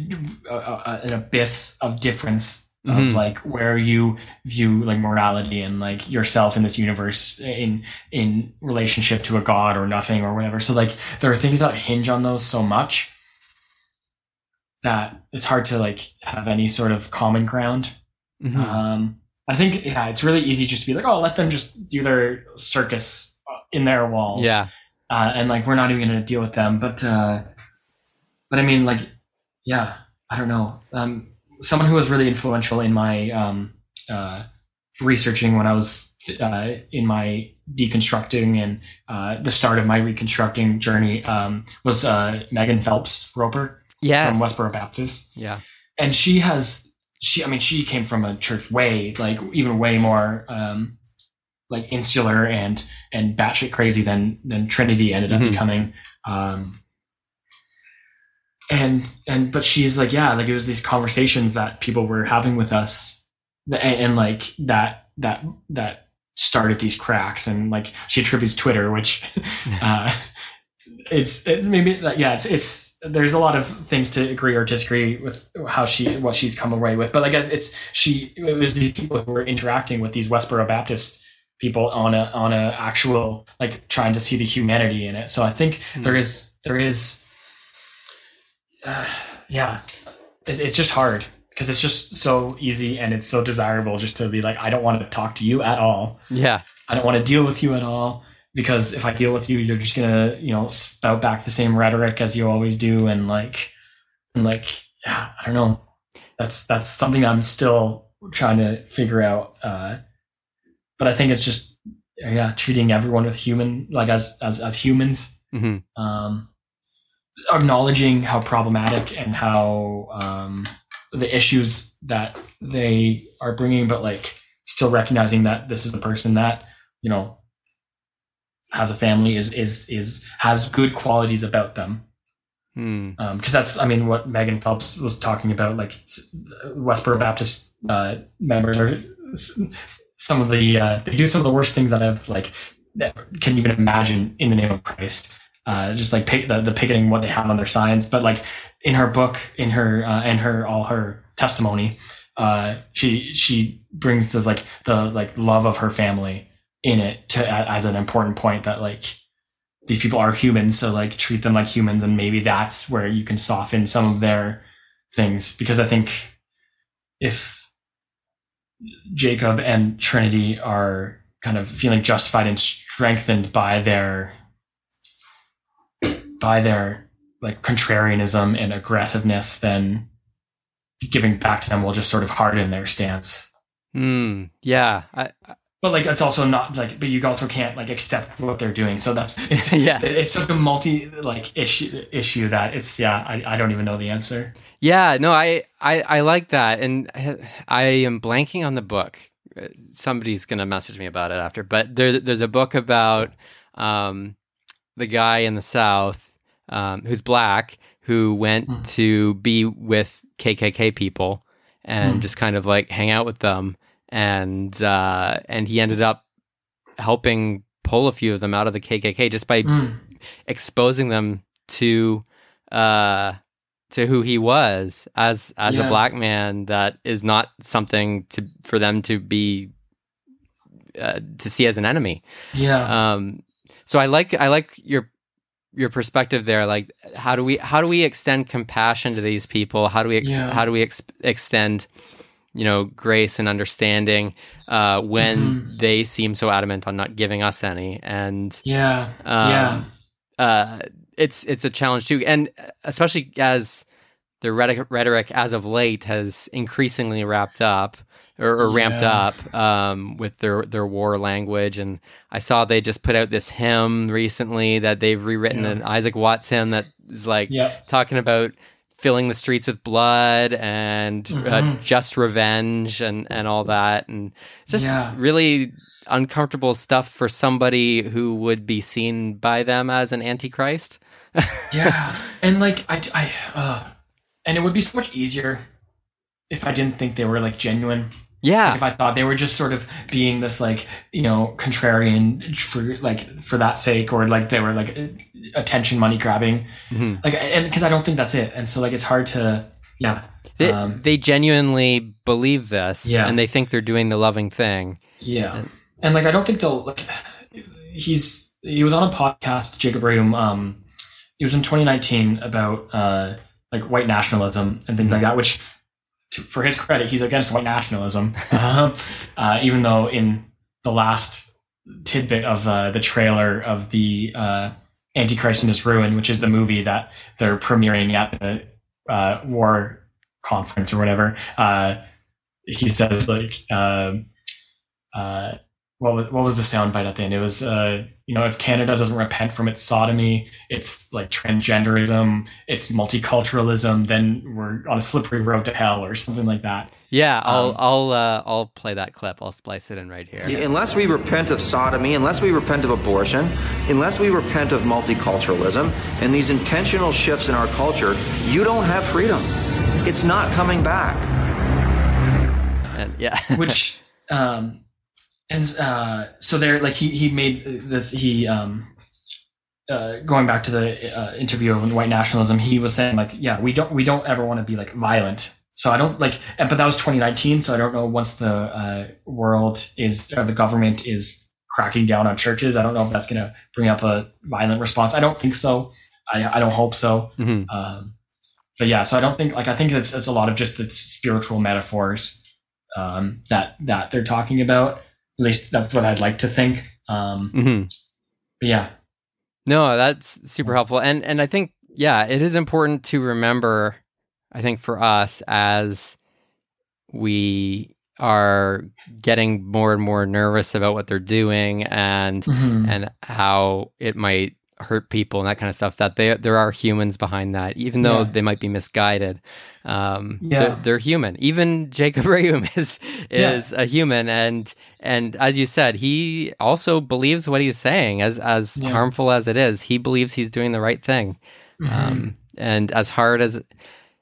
a an abyss of difference of
Mhm.
like where you view like morality and like yourself in this universe in in relationship to a god or nothing or whatever. So like there are things that hinge on those so much that it's hard to like have any sort of common ground.
Mhm.
Um, I think yeah, it's really easy just to be like, oh, let them just do their circus in their walls,
yeah.
uh, and like we're not even going to deal with them. But uh, but I mean, like, yeah, I don't know. Um, someone who was really influential in my um, uh, researching when I was uh, in my deconstructing and uh, the start of my reconstructing journey um, was uh, Megan Phelps Roper
Yes.
from Westboro Baptist
Yeah.
and she has she i mean she came from a church way like even way more um like insular and and batshit crazy than than trinity ended up
Mhm.
becoming um and and but she's like yeah like it was these conversations that people were having with us and, and like that that that started these cracks. And like she attributes twitter which uh it's it, maybe yeah it's it's there's a lot of things to agree or disagree with how she what she's come away with. But like it's she it was these people who were interacting with these westboro baptist people on a on a actual like trying to see the humanity in it. So i think
Hmm.
there is there is uh, yeah it, it's just hard because it's just so easy and it's so desirable just to be like i don't want to talk to you at all
Yeah.
I don't want to deal with you at all because if I deal with you, you're just gonna, you know, spout back the same rhetoric as you always do, and like, and like, yeah, I don't know. That's that's something I'm still trying to figure out. Uh, but I think it's just, yeah, treating everyone with human, like as as as humans,
hmm
um, acknowledging how problematic and how um, the issues that they are bringing, but like still recognizing that this is a person that you know has a family is is is has good qualities about them
Hmm.
because that's I mean what Megan Phelps was talking about like Westboro Baptist uh, members are some of the uh, they do some of the worst things that I've like that can even imagine in the name of Christ uh, just like pick, the, the picketing what they have on their signs. But like in her book in her uh, in her all her testimony uh, she she brings this like the like love of her family in it to as an important point that like these people are humans so like treat them like humans and maybe that's where you can soften some of their things. Because i think if jacob and trinity are kind of feeling justified and strengthened by their by their like contrarianism and aggressiveness then giving back to them will just sort of harden their stance
Hmm. Yeah. I, I-
but like it's also not like but you also can't like accept what they're doing so that's it's
Yeah.
it's such a multi like issue issue that it's yeah I, I don't even know the answer
yeah. No, I, I, I like that. And I, am blanking on the book. Somebody's going to message me about it after, but there, there's a book about, um, the guy in the South, um, who's black, who went
Mm.
to be with KKK people and
Mm.
just kind of like hang out with them. And, uh, and he ended up helping pull a few of them out of the KKK just by
Mm.
exposing them to uh to who he was as as a black man that is not something to for them to be uh, to see as an enemy
yeah
um so i like i like your your perspective there like how do we how do we extend compassion to these people? How do we ex-
Yeah.
how do we ex- extend you know grace and understanding uh when
Mhm.
they seem so adamant on not giving us any? And
yeah.
um,
yeah.
uh, it's it's a challenge too, and especially as the rhetoric, rhetoric as of late has increasingly wrapped up or, or ramped
Yeah.
up um, with their their war language. And I saw they just put out this hymn recently that they've rewritten
Yeah.
an Isaac Watts hymn that is like
yeah
talking about filling the streets with blood and uh,
Mhm.
just revenge and and all that and it's just
Yeah.
really uncomfortable stuff for somebody who would be seen by them as an antichrist
yeah and like i i uh and it would be so much easier if i didn't think they were like genuine.
Yeah.
Like if I thought they were just sort of being this like you know contrarian for like for that sake, or like they were like attention money grabbing,
hmm
like and because I don't think that's it, and so like it's hard to yeah.
They,
Um,
they genuinely believe this,
Yeah.
and they think they're doing the loving thing.
yeah, and like I don't think they'll like he's he was on a podcast Jacob Reaume um he was in 2019 about uh like white nationalism and things like that, which to, for his credit he's against white nationalism, um, uh, even though in the last tidbit of uh, the trailer of the uh, Antichrist in His Ruin, which is the movie that they're premiering at the uh, war conference or whatever. He says like, what was what was the soundbite at the end? It was uh, you know if Canada doesn't repent from its sodomy, it's like transgenderism, it's multiculturalism, then we're on a slippery road to hell or something like that.
Yeah, I'll
Um,
I'll uh, I'll play that clip. I'll splice it in right here.
Unless we repent of sodomy, unless we repent of abortion, unless we repent of multiculturalism and these intentional shifts in our culture, you don't have freedom. It's not coming back.
And yeah,
which um and uh so there like he he made this he um uh, going back to the uh, interview on white nationalism, he was saying like, yeah, we don't we don't ever want to be like violent. So I don't like, and, but that was 2019. So I don't know once the uh, world is or the government is cracking down on churches. I don't know if that's going to bring up a violent response. I don't think so. I, I don't hope so.
Mhm.
Um, but yeah, so I don't think like I think it's it's a lot of just the spiritual metaphors um, that that they're talking about. At least that's what I'd like to think. Um,
Mhm.
but yeah,
No, that's super helpful. And and I think yeah, it is important to remember I think for us as we are getting more and more nervous about what they're doing and
Mhm.
and how it might hurt people and that kind of stuff that they there are humans behind that even though
Yeah.
they might be misguided um
Yeah.
they're, they're human even jacob Reaume is
Yeah.
is a human and and as you said he also believes what he's saying as as
Yeah.
harmful as it is he believes he's doing the right thing
Mhm.
um and as hard as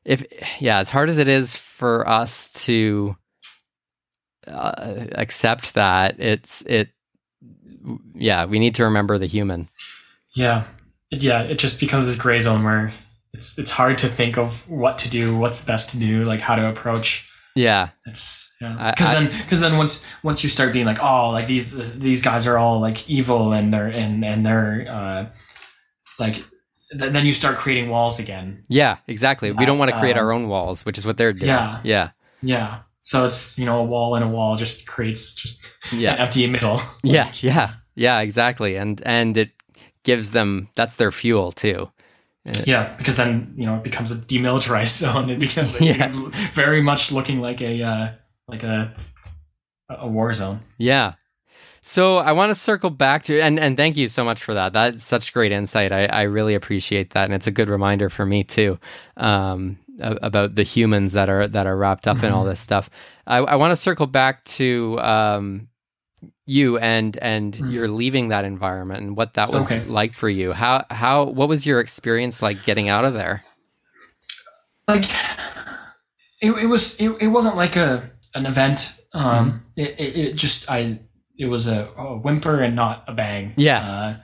if yeah as hard as it is for us to uh, accept that it's it yeah we need to remember the human
yeah, yeah. It just becomes this gray zone where it's it's hard to think of what to do, what's best to do, like how to approach.
yeah
It's yeah, because then because then once once you start being like, oh, like these these guys are all like evil and they're and and they're uh, like th- then you start creating walls again.
yeah exactly we don't want to create
Um,
our own walls which is what they're doing
yeah.
yeah
Yeah. So it's you know a wall and a wall just creates just
yeah
an empty middle.
yeah yeah yeah exactly and and it gives them that's their fuel too
Yeah, because then you know it becomes a demilitarized zone. It becomes, it
Yeah.
becomes very much looking like a uh, like a a war zone.
Yeah. So I want to circle back to and and thank you so much for that. That's such great insight. I, I really appreciate that, and it's a good reminder for me too um, about the humans that are that are wrapped up in all this stuff. I, I want to circle back to um, you and and
Mm.
you're leaving that environment and what that was
Okay.
like for you. How how what was your experience like getting out of there?
Like it, it was it, it wasn't like a an event. Um, it, it, it just I it was a, a whimper and not a bang.
Yeah.
Uh,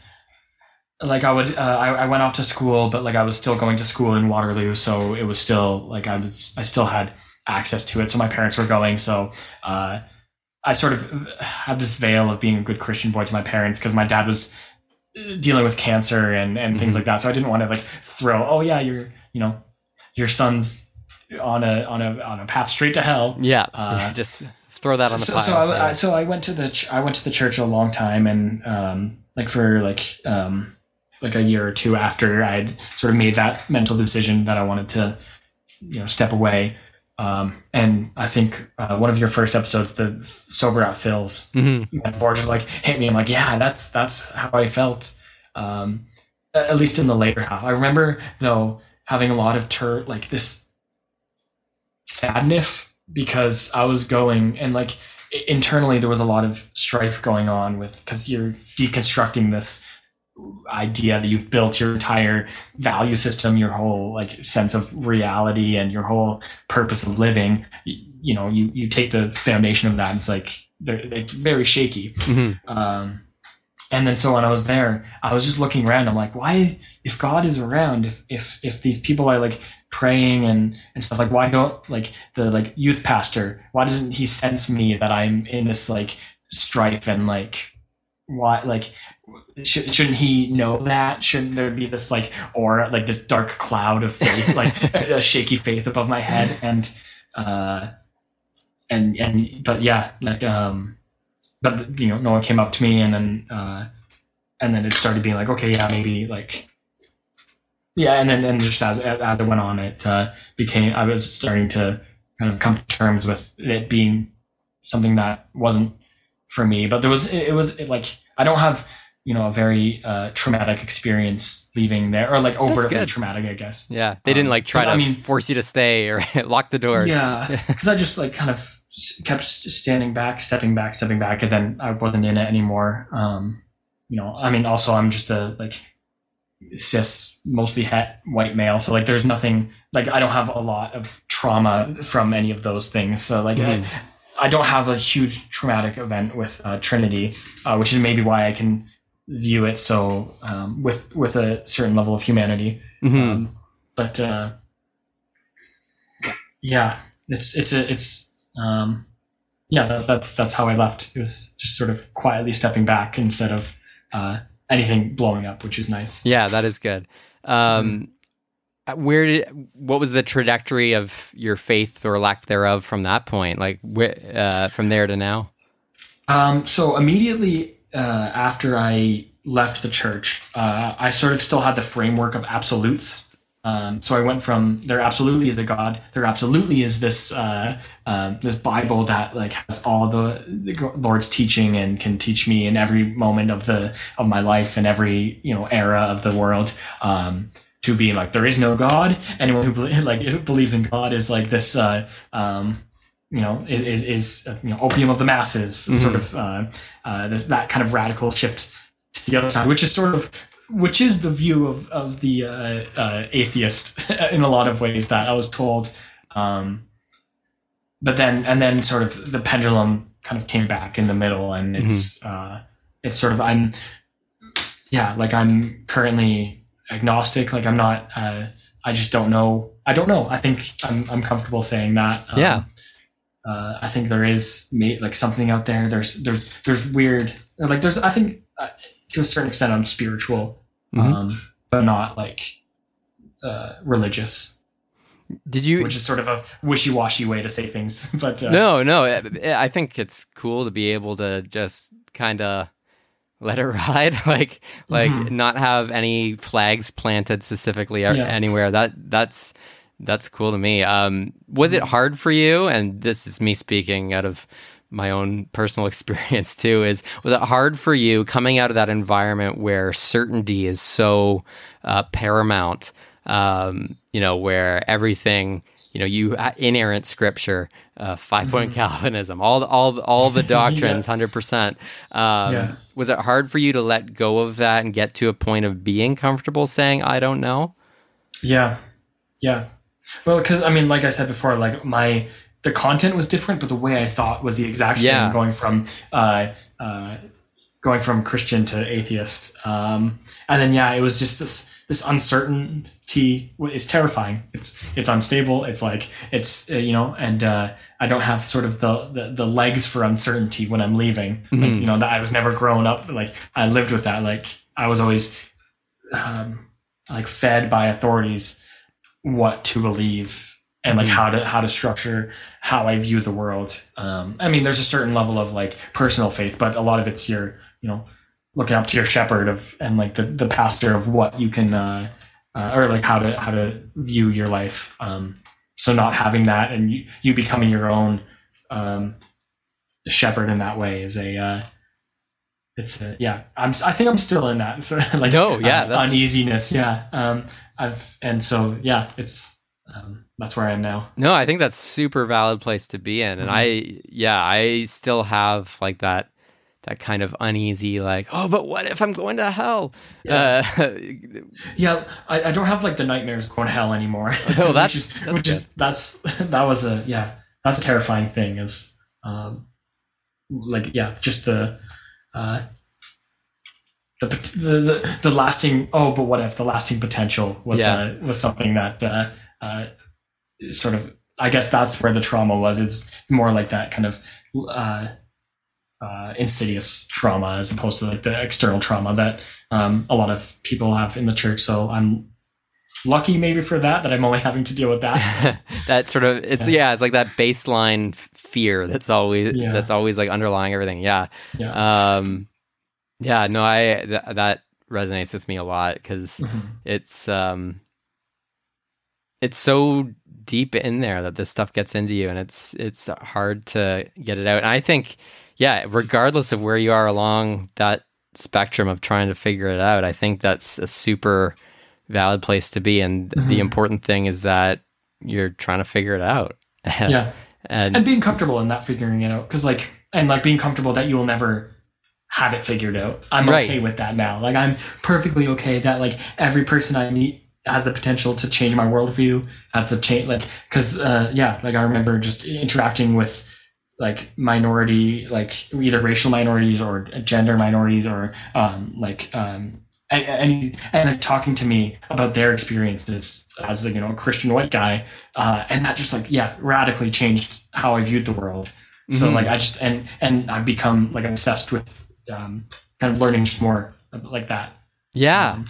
like I would, uh, I, I went off to school, but like I was still going to school in Waterloo, so it was still like I was, I still had access to it. So my parents were going, so uh, I sort of had this veil of being a good Christian boy to my parents because my dad was dealing with cancer and and things
Mhm.
like that. So I didn't want to like throw, oh yeah, your you know, your son's on a on a on a path straight to hell.
Yeah,
Uh,
just throw that on the
so,
pile.
so I. I so I went to the ch- I went to the church a long time and um like for like um like a year or two after I'd sort of made that mental decision that I wanted to you know step away um and I think uh, one of your first episodes the sober out Phil's
Mhm.
and Borge just like hit me I'm like yeah that's that's how I felt um at least in the later half I remember though having a lot of tur like this sadness because I was going and like internally there was a lot of strife going on with because you're deconstructing this idea that you've built your entire value system, your whole like sense of reality and your whole purpose of living, you, you know, you, you take the foundation of that and it's like, it's very shaky.
Mm-hmm.
Um, and then so when I was there, I was just looking around. I'm like, why, if God is around, if, if, if these people are like praying and, and stuff, like, why don't like the like youth pastor, why doesn't he sense me that I'm in this like strife and like, why, like, sh- shouldn't he know that? Shouldn't there be this like, aura, like this dark cloud of faith, like a shaky faith above my head? And, uh, and, and, but yeah, like, um, but you know, no one came up to me, and then uh, and then it started being like, okay, yeah, maybe like, yeah, and then and just as as it went on, it uh, became I was starting to kind of come to terms with it being something that wasn't for me. But there was it, was it, like I don't have you know a very uh, traumatic experience leaving there, or like overtly traumatic, I guess.
Yeah, they didn't
Um,
like try
'cause,
to
I mean-
force you to stay or lock the doors.
Yeah, because I just like kind of kept standing back, stepping back, stepping back, and then I wasn't in it anymore. Um, you know, I mean, also I'm just a like cis, mostly het white male, so like there's nothing like I don't have a lot of trauma from any of those things. So like
Mhm.
I, I don't have a huge traumatic event with uh, Trinity, uh, which is maybe why I can view it so um, with with a certain level of humanity.
Mhm.
Um, but uh, yeah, it's it's a it's um, yeah that, that's that's how I left. It was just sort of quietly stepping back instead of uh, anything blowing up, which is nice.
Yeah, that is good. Um, Where did what was the trajectory of your faith or lack thereof from that point? Like uh, from there to now?
Um, so immediately uh, after I left the church, uh, I sort of still had the framework of absolutes. Um, so I went from there absolutely is a God, there absolutely is this uh, um, this Bible that like has all the, the Lord's teaching and can teach me in every moment of the of my life and every you know era of the world. Um, to being like there is no God. Anyone who like believes in God is like this. Uh, um, you know, is, is you know opium of the masses, sort of uh, uh, that kind of radical shift to the other side, which is sort of which is the view of of the uh, uh, atheist in a lot of ways that I was told. Um, but then and then sort of the pendulum kind of came back in the middle, and it's uh, it's sort of I'm yeah like I'm currently agnostic, like I'm not. Uh, I just don't know. I don't know. I think I'm I'm comfortable saying that. Um,
Yeah.
Uh, I think there is like something out there. There's there's there's weird like there's I think uh, to a certain extent I'm spiritual,
Mhm.
um, but not like uh, religious,
Did you?
which is sort of a wishy washy way to say things. But uh,
no, no. I think it's cool to be able to just kind of let it ride, like like
Mhm.
not have any flags planted specifically
Yeah.
anywhere. That that's that's cool to me. Um, was
Mm-hmm.
it hard for you? And this is me speaking out of my own personal experience too. Is was it hard for you coming out of that environment where certainty is so uh, paramount? Um, you know, where everything you know, you uh, inerrant scripture, uh, five point Calvinism, all the, all the- all the doctrines, hundred percent. Um,
Yeah.
Was it hard for you to let go of that and get to a point of being comfortable saying, "I don't know"?
Yeah, yeah. Well, because I mean, like I said before, like my the content was different, but the way I thought was the exact same.
Yeah.
Going from uh, uh, going from Christian to atheist, um, and then yeah, it was just this this uncertainty. is terrifying. It's it's unstable. It's like it's uh, you know, and uh, I don't have sort of the, the the legs for uncertainty when I'm leaving. Like,
Mhm.
you know, that I was never grown up. Like I lived with that. Like I was always um, like fed by authorities what to believe and like
Mhm.
how to how to structure how I view the world. Um, I mean, there's a certain level of like personal faith, but a lot of it's your you know looking up to your shepherd of and like the the pastor of what you can uh, uh, or like how to how to view your life. Um, so not having that and you, you becoming your own um, shepherd in that way is a uh, it's a, yeah I'm I think I'm still in that sort of like
No, yeah,
uneasiness yeah um I've and so yeah it's um, that's where I am now
No, I think that's super valid place to be in, and
Mhm.
I yeah, I still have like that that kind of uneasy, like, oh, but what if I'm going to hell?
Yeah.
Uh,
Yeah, I, I don't have like the nightmares of going to hell anymore.
Oh, that's-
which is
that's
which is that's that was a yeah that's a terrifying thing. Is um like yeah just the uh the the the, the lasting oh but what if the lasting potential was
Yeah.
uh, was something that uh, uh sort of I guess that's where the trauma was. It's, more like that kind of uh uh, insidious trauma as opposed to like the external trauma that um, a lot of people have in the church. So I'm lucky maybe for that that I'm only having to deal with that.
that sort of it's yeah.
Yeah.
it's like that baseline fear that's always
Yeah.
that's always like underlying everything. Yeah.
yeah.
Um, yeah. No, I th- that resonates with me a lot because
Mhm.
it's um it's so deep in there that this stuff gets into you and it's it's hard to get it out and i think yeah regardless of where you are along that spectrum of trying to figure it out i think that's a super valid place to be and the
Mhm.
important thing is that you're trying to figure it out
Yeah.
and
And being comfortable in that figuring it out. Cause like, and like being comfortable that you will never have it figured out. I'm
Right.
okay with that now. Like I'm perfectly okay that like every person I meet has the potential to change my worldview, has the change like because uh, yeah, like I remember just interacting with like minority, like either racial minorities or gender minorities or um, like um, and and, and like talking to me about their experiences as like, you know a Christian white guy, uh, and that just like yeah radically changed how I viewed the world. So
Mhm.
like I just and and I've become like obsessed with um, kind of learning just more like that.
yeah
Um,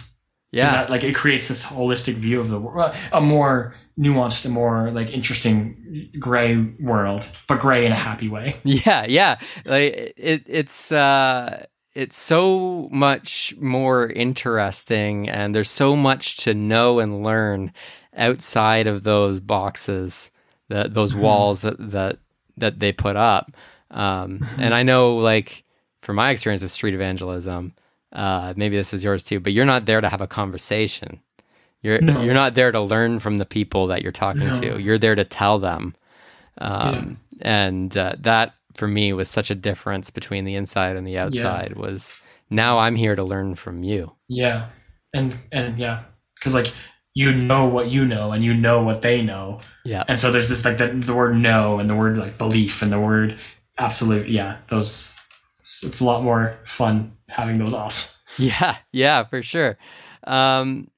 yeah
that, like it creates this holistic view of the world, a more nuanced, a more like interesting gray world, but gray in a happy way.
Yeah, yeah. Like it it's uh it's so much more interesting and there's so much to know and learn outside of those boxes that those
Mhm.
walls that that that they put up. Um
Mhm.
and I know like from my experience with street evangelism, uh maybe this is yours too, but you're not there to have a conversation. You're
No.
you're not there to learn from the people that you're talking
No.
to. You're there to tell them. Um, And uh, that for me was such a difference between the inside and the outside. Was now I'm here to learn from you.
Yeah, and and yeah, because like you know what you know, and you know what they know,
Yeah,
and so there's this like the, the word no and the word like belief and the word absolute. Yeah, those it's, it's a lot more fun having those off.
yeah, yeah, for sure. Um,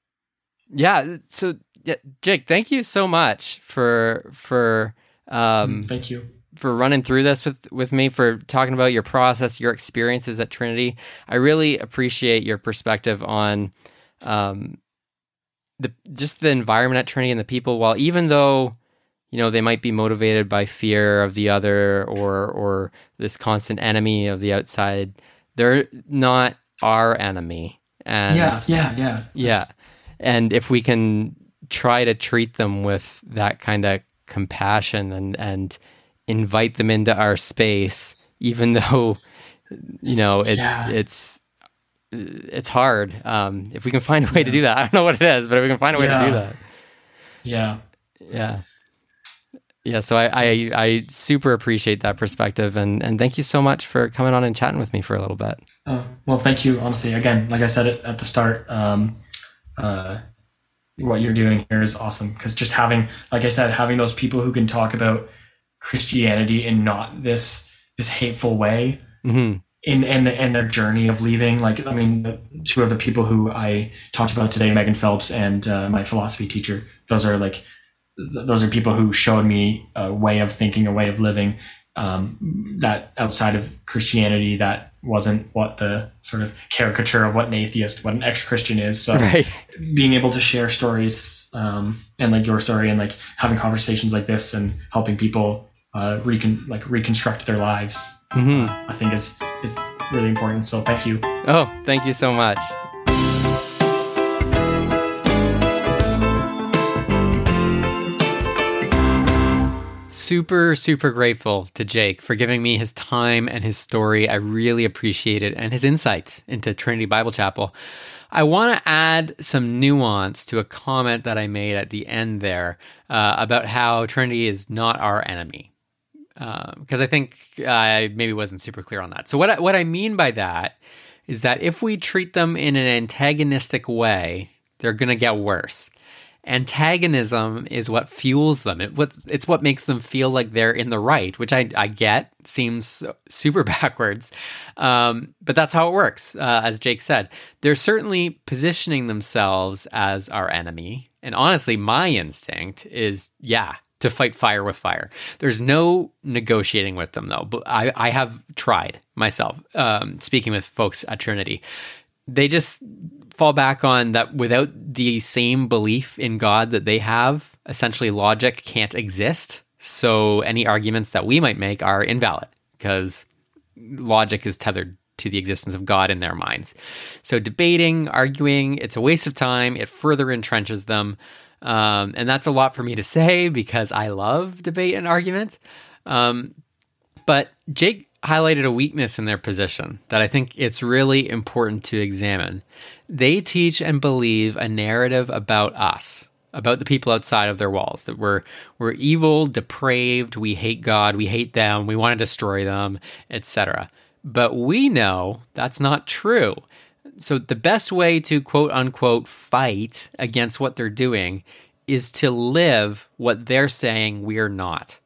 yeah. So, yeah, Jake, thank you so much for for um,
Thank you.
for running through this with with me for talking about your process your experiences at trinity i really appreciate your perspective on um the just the environment at trinity and the people while even though you know they might be motivated by fear of the other or or this constant enemy of the outside. They're not our enemy. And
yeah, yeah, yeah,
yeah. And if we can try to treat them with that kind of compassion and and invite them into our space even though you know it's
Yeah.
it's it's hard. Um if we can find a way to do that i don't know what it is but if we can find a way to do that.
Yeah.
yeah yeah so I, I i super appreciate that perspective and and thank you so much for coming on and chatting with me for a little bit
Oh, well, thank you. Honestly, again, like I said at the start, um, uh, what you're doing here is awesome because just having, like I said, having those people who can talk about Christianity in not this this hateful way
hmm
in in in their journey of leaving. Like, I mean, the two of the people who I talked about today, Megan Phelps and uh, my philosophy teacher, those are like th- those are people who showed me a way of thinking, a way of living um, that outside of Christianity that wasn't what the sort of caricature of what an atheist, what an ex-Christian is. So
right
being able to share stories um, and like your story and like having conversations like this and helping people uh, recon- like reconstruct their lives,
hmm
I think is is really important. So thank you.
oh thank you so much super, super grateful to Jake for giving me his time and his story. I really appreciate it and his insights into Trinity Bible Chapel. I want to add some nuance to a comment that I made at the end there uh, about how Trinity is not our enemy. because uh, I think I maybe wasn't super clear on that. So what I, what I mean by that is that if we treat them in an antagonistic way, they're going to get worse. Antagonism is what fuels them. It, what's, it's what makes them feel like they're in the right, which I, I get seems super backwards. Um, but that's how it works, uh, as Jake said. They're certainly positioning themselves as our enemy. And honestly, my instinct is yeah, to fight fire with fire. There's no negotiating with them though. But I, I have tried myself, um, speaking with folks at Trinity. They just fall back on that without the same belief in God that they have, essentially logic can't exist. So any arguments that we might make are invalid because logic is tethered to the existence of God in their minds. So debating, arguing, it's a waste of time. It further entrenches them. Um, and that's a lot for me to say because I love debate and arguments. Um, but Jake highlighted a weakness in their position that I think it's really important to examine. They teach and believe a narrative about us, about the people outside of their walls, that we're we're evil, depraved, we hate God, we hate them, we want to destroy them, etc. But we know that's not true so the best way to quote unquote fight against what they're doing is to live what they're saying we're not.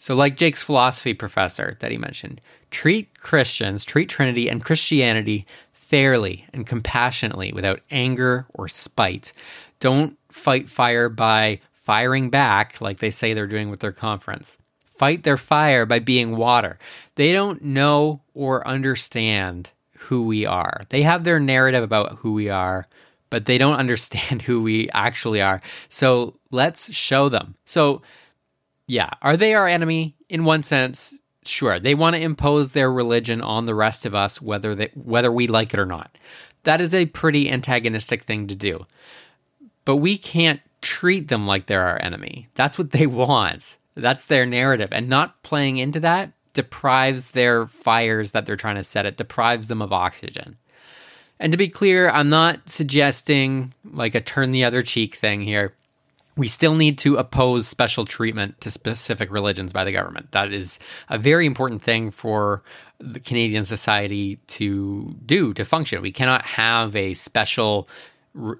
So, like Jake's philosophy professor that he mentioned, treat Christians, treat Trinity and Christianity fairly and compassionately without anger or spite. Don't fight fire by firing back like they say they're doing with their conference. Fight their fire by being water. They don't know or understand who we are. They have their narrative about who we are, but they don't understand who we actually are. So let's show them. So, yeah, are they our enemy? In one sense, sure. They want to impose their religion on the rest of us, whether they, whether we like it or not. That is a pretty antagonistic thing to do. But we can't treat them like they're our enemy. That's what they want. That's their narrative. And not playing into that deprives their fires that they're trying to set, it deprives them of oxygen. And to be clear, I'm not suggesting like a turn the other cheek thing here. We still need to oppose special treatment to specific religions by the government. That is a very important thing for the Canadian society to do to function. We cannot have a special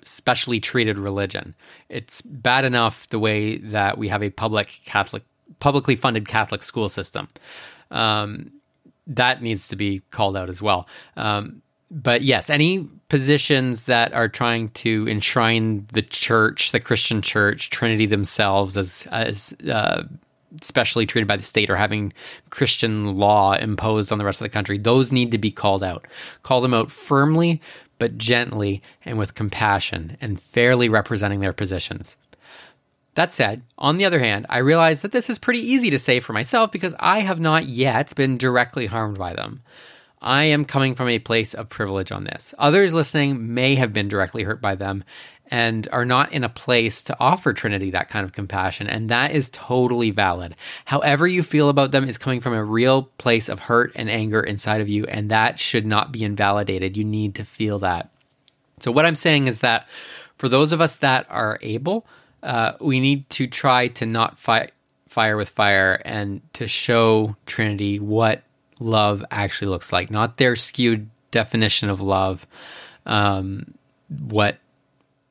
specially treated religion. It's bad enough the way that we have a public Catholic publicly funded Catholic school system um, that needs to be called out as well. Um, but yes, any positions that are trying to enshrine the church, the Christian church, Trinity themselves as as uh, specially treated by the state or having Christian law imposed on the rest of the country, those need to be called out. Call them out firmly, but gently and with compassion and fairly representing their positions. That said, on the other hand, I realize that this is pretty easy to say for myself because I have not yet been directly harmed by them. I am coming from a place of privilege on this. Others listening may have been directly hurt by them and are not in a place to offer Trinity that kind of compassion, and that is totally valid. However, you feel about them is coming from a real place of hurt and anger inside of you, and that should not be invalidated. You need to feel that. So, what I'm saying is that for those of us that are able, uh, we need to try to not fight fire with fire and to show Trinity what love actually looks like, not their skewed definition of love, um, what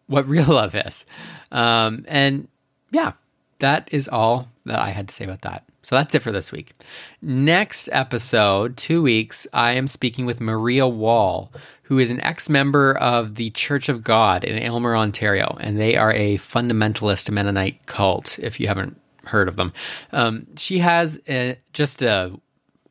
what real love is. Um, and yeah, that is all that I had to say about that. So that's it for this week. Next episode, two weeks, I am speaking with Maria Wall, who is an ex member of the Church of God in Aylmer, Ontario. And they are a fundamentalist Mennonite cult, if you haven't heard of them. Um, she has a, just a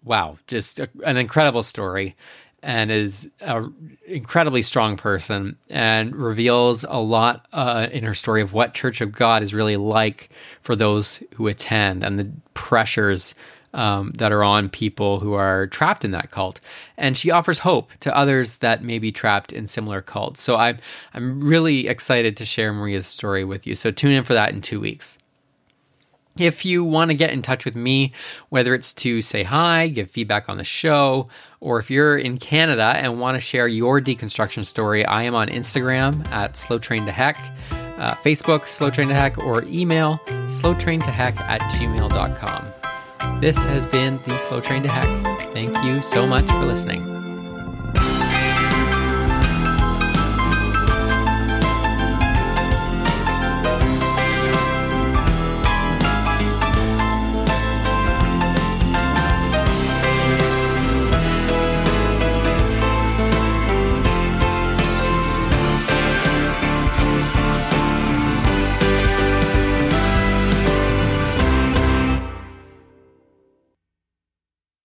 wow, just a, an incredible story and is an incredibly strong person and reveals a lot uh, in her story of what Church of God is really like for those who attend and the pressures um, that are on people who are trapped in that cult. And she offers hope to others that may be trapped in similar cults. So I'm, I'm really excited to share Maria's story with you. So tune in for that in two weeks. If you want to get in touch with me, whether it's to say hi, give feedback on the show, or if you're in Canada and want to share your deconstruction story, I am on Instagram at slowtraintoheck, uh, Facebook, slowtraintoheck, or email slowtraintoheck at gmail.com. This has been the Slow Train to Heck. Thank you so much for listening.